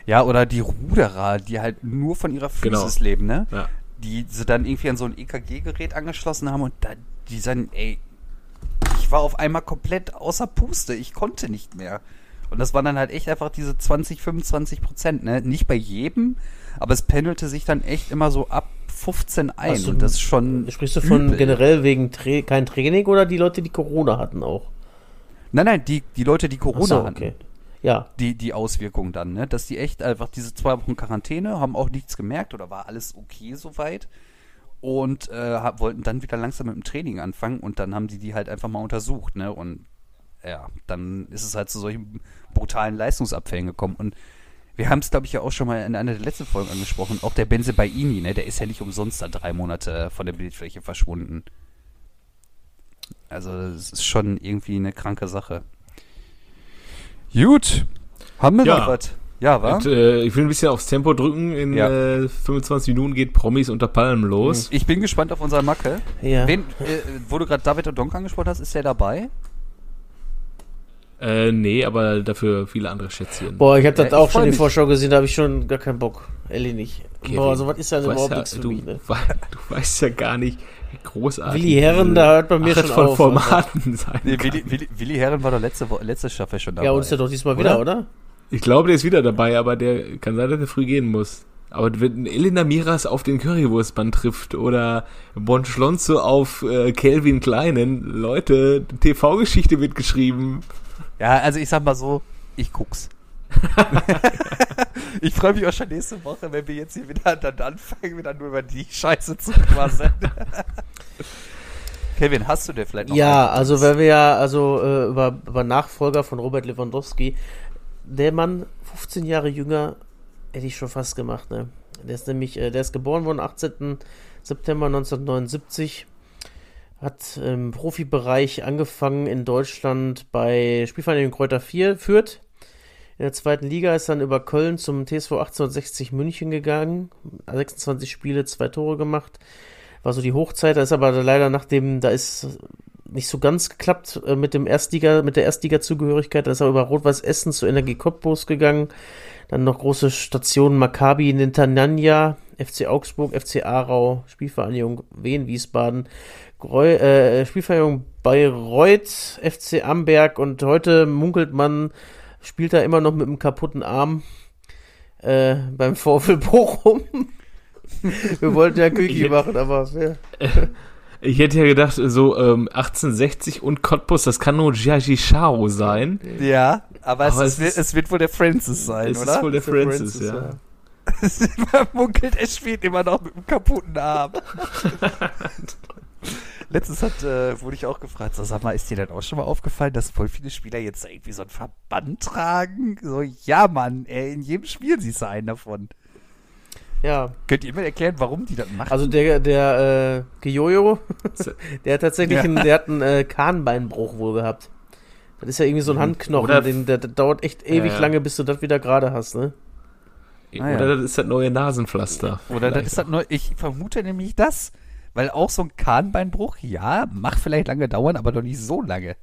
Ja, oder die Ruderer, die halt nur von ihrer Physis Genau. leben, ne? ja. Die sie dann irgendwie an so ein EKG-Gerät angeschlossen haben und da, die sagen, ey, ich war auf einmal komplett außer Puste, ich konnte nicht mehr. Und das waren dann halt echt einfach diese 20, 25 Prozent, ne? Nicht bei jedem, aber es pendelte sich dann echt immer so ab 15 ein. Du- und das ist schon. Sprichst du von übel. generell wegen Tra kein Training oder die Leute, die Corona hatten auch? Nein, nein, die, die Leute, die Corona so, hatten. okay. Ja, die, die Auswirkungen dann, ne? Dass die echt einfach diese zwei Wochen Quarantäne haben auch nichts gemerkt oder war alles okay soweit und äh, wollten dann wieder langsam mit dem Training anfangen und dann haben die die halt einfach mal untersucht, ne? Und ja, dann ist es halt zu solchen brutalen Leistungsabfällen gekommen und wir haben es, glaube ich, ja auch schon mal in einer der letzten Folgen angesprochen. Auch der Benze Baini, ne? Der ist ja nicht umsonst da drei Monate von der Bildfläche verschwunden. Also, es ist schon irgendwie eine kranke Sache. Gut. Haben wir Ja. noch was? Ja, wa? Und, äh, ich will ein bisschen aufs Tempo drücken. In Ja. äh, 25 Minuten geht Promis unter Palmen los. Ich bin gespannt auf unsere Macke. ja. Wen, äh, wo du gerade David Odonk angesprochen hast, ist der dabei? Äh, nee, aber dafür viele andere Schätzchen. Boah, ich habe das Ja, auch schon die mich. Vorschau gesehen, da habe ich schon gar keinen Bock. Ehrlich nicht. Kevin, Boah, so was ist ja überhaupt weißt nichts für du, mich, ne? du weißt ja gar nicht, wie großartig. Willi Herren, da hört bei mir Art schon von auf, Formaten sein Nee, kann. Willi, Willi, Willi Herren war doch letzte, letzte Staffel schon dabei. Ja, und ist ja doch diesmal wieder, Oder? oder? Ich glaube, der ist wieder dabei, aber der kann sein, dass er früh gehen muss. Aber wenn Elena Miras auf den Currywurstmann trifft oder Bon Schlonzo auf äh, Kelvin Kleinen, Leute, TV-Geschichte wird geschrieben. Ja, also ich sag mal so, ich guck's. ich freue mich auch schon nächste Woche, wenn wir jetzt hier wieder dann anfangen, wieder nur über die Scheiße zu quasseln. Kevin, hast du denn vielleicht noch Ja, also weil wir ja, also äh, über, über Nachfolger von Robert Lewandowski, der Mann, 15 Jahre jünger, hätte ich schon fast gemacht, ne? Der ist nämlich, äh, der ist geboren worden, 18. September 1979, hat im Profibereich angefangen in Deutschland bei Spielvereinigung Kräuter 4, Fürth. In der zweiten Liga ist dann über Köln zum TSV 1860 München gegangen, 26 Spiele, zwei Tore gemacht. War so die Hochzeit, da ist aber leider nach dem, da ist nicht so ganz geklappt äh, mit dem Erstliga, mit der Erstliga-Zugehörigkeit, da ist er über Rot-Weiß Essen zu Energie Cottbus gegangen, dann noch große Stationen Maccabi Ninternanja, FC Augsburg, FC Aarau, Spielvereinigung Wien, Wiesbaden, Greu, äh, Spielvereinigung Bayreuth, FC Amberg und heute munkelt man, spielt er immer noch mit einem kaputten Arm äh, beim VfL Bochum. Wir wollten ja Küki Ich- machen, aber ja. Ich hätte ja gedacht, so ähm, 1860 und Cottbus, das kann nur Jiaji Shao sein. Ja, aber, Aber es, es ist, es wird wohl der Francis sein, es oder? ist wohl der Der Francis, Francis, ja. Man munkelt, er spielt immer noch mit einem kaputten Arm. Letztens hat, äh, wurde ich auch gefragt, so, sag mal, ist dir denn auch schon mal aufgefallen, dass voll viele Spieler jetzt irgendwie so einen Verband tragen? So, ja, Mann, ey, in jedem Spiel siehst du einen davon. Ja, Könnt ihr mir erklären, warum die das machen? also der, der äh, Gijojo, der hat tatsächlich Ja. einen, der hat einen äh, Kahnbeinbruch wohl gehabt. Das ist ja irgendwie so ein Handknochen, Oder- den, der, der dauert echt ewig Ja. lange, bis du das wieder gerade hast, ne? Ah, ja. Oder das ist das neue Nasenpflaster. Oder das ist das neu, ich vermute nämlich das, weil auch so ein Kahnbeinbruch, ja, mag vielleicht lange dauern, aber doch nicht so lange.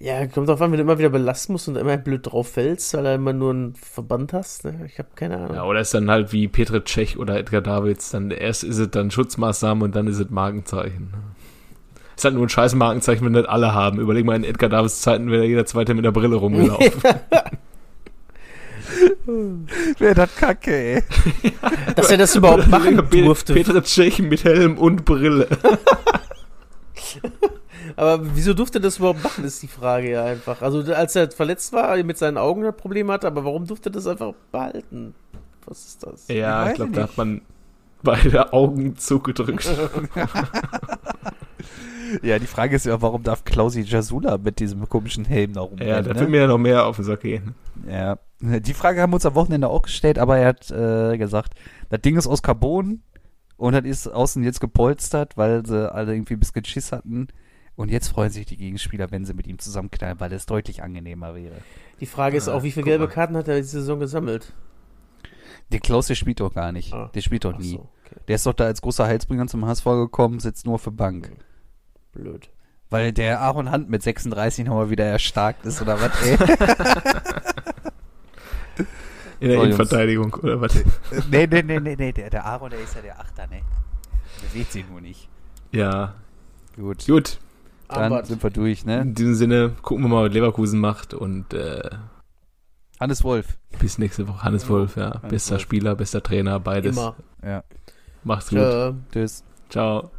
Ja, kommt drauf an, wenn du immer wieder belasten musst und immer blöd drauf fällst, weil du immer nur einen Verband hast, ne? Ich habe keine Ahnung. Ja, oder ist dann halt wie Petr Cech oder Edgar Davids, dann erst ist es dann Schutzmaßnahmen und dann ist es Markenzeichen. Ist halt nur ein scheiß Markenzeichen, wenn nicht alle haben. Überleg mal, in Edgar Davids Zeiten wäre jeder Zweite mit der Brille rumgelaufen. Wer das kacke, ey. Dass er das überhaupt machen durfte. Petr Cech mit Helm und Brille. Aber wieso durfte er das überhaupt machen, ist die Frage ja einfach. Also als er verletzt war, mit seinen Augen ein Problem hatte, aber warum durfte er das einfach behalten? Was ist das? Ja, weiß ich glaube, ich da hat man beide Augen zugedrückt. Ja, die Frage ist ja, warum darf Klausi Jasula mit diesem komischen Helm da rumrennen? ja, da ne? wird mir ja noch mehr auf den Sack gehen. Ja, die Frage haben wir uns am Wochenende auch gestellt, aber er hat äh, gesagt, das Ding ist aus Carbon und das ist außen jetzt gepolstert, weil sie alle irgendwie ein bisschen Schiss hatten. Und jetzt freuen sich die Gegenspieler, wenn sie mit ihm zusammenknallen, weil es deutlich angenehmer wäre. Die Frage ist auch, wie viele gelbe Karten hat er diese Saison gesammelt? Der Klaus, der spielt doch gar nicht. Ah. Der spielt doch Ach nie. so, okay. Der ist doch da als großer Heilsbringer zum HSV gekommen, sitzt nur für Bank. Blöd. Weil der Aaron Hand mit 36 nochmal wieder erstarkt ist oder was, ey? In der So, Jungs. Innenverteidigung, oder was? nee, nee, nee, nee, nee, der, der Aaron, der ist ja der Achter, ne? Bewegt sich nur nicht. Ja, Gut. gut. Dann Armband. sind wir durch, ne? In diesem Sinne, gucken wir mal, was Leverkusen macht und äh, Hannes Wolf. bis nächste Woche. Hannes Wolf, ja. Hannes bester Wolf. Spieler, bester Trainer, beides. Immer. Ja. Macht's gut. Tschö. Tschüss. Ciao.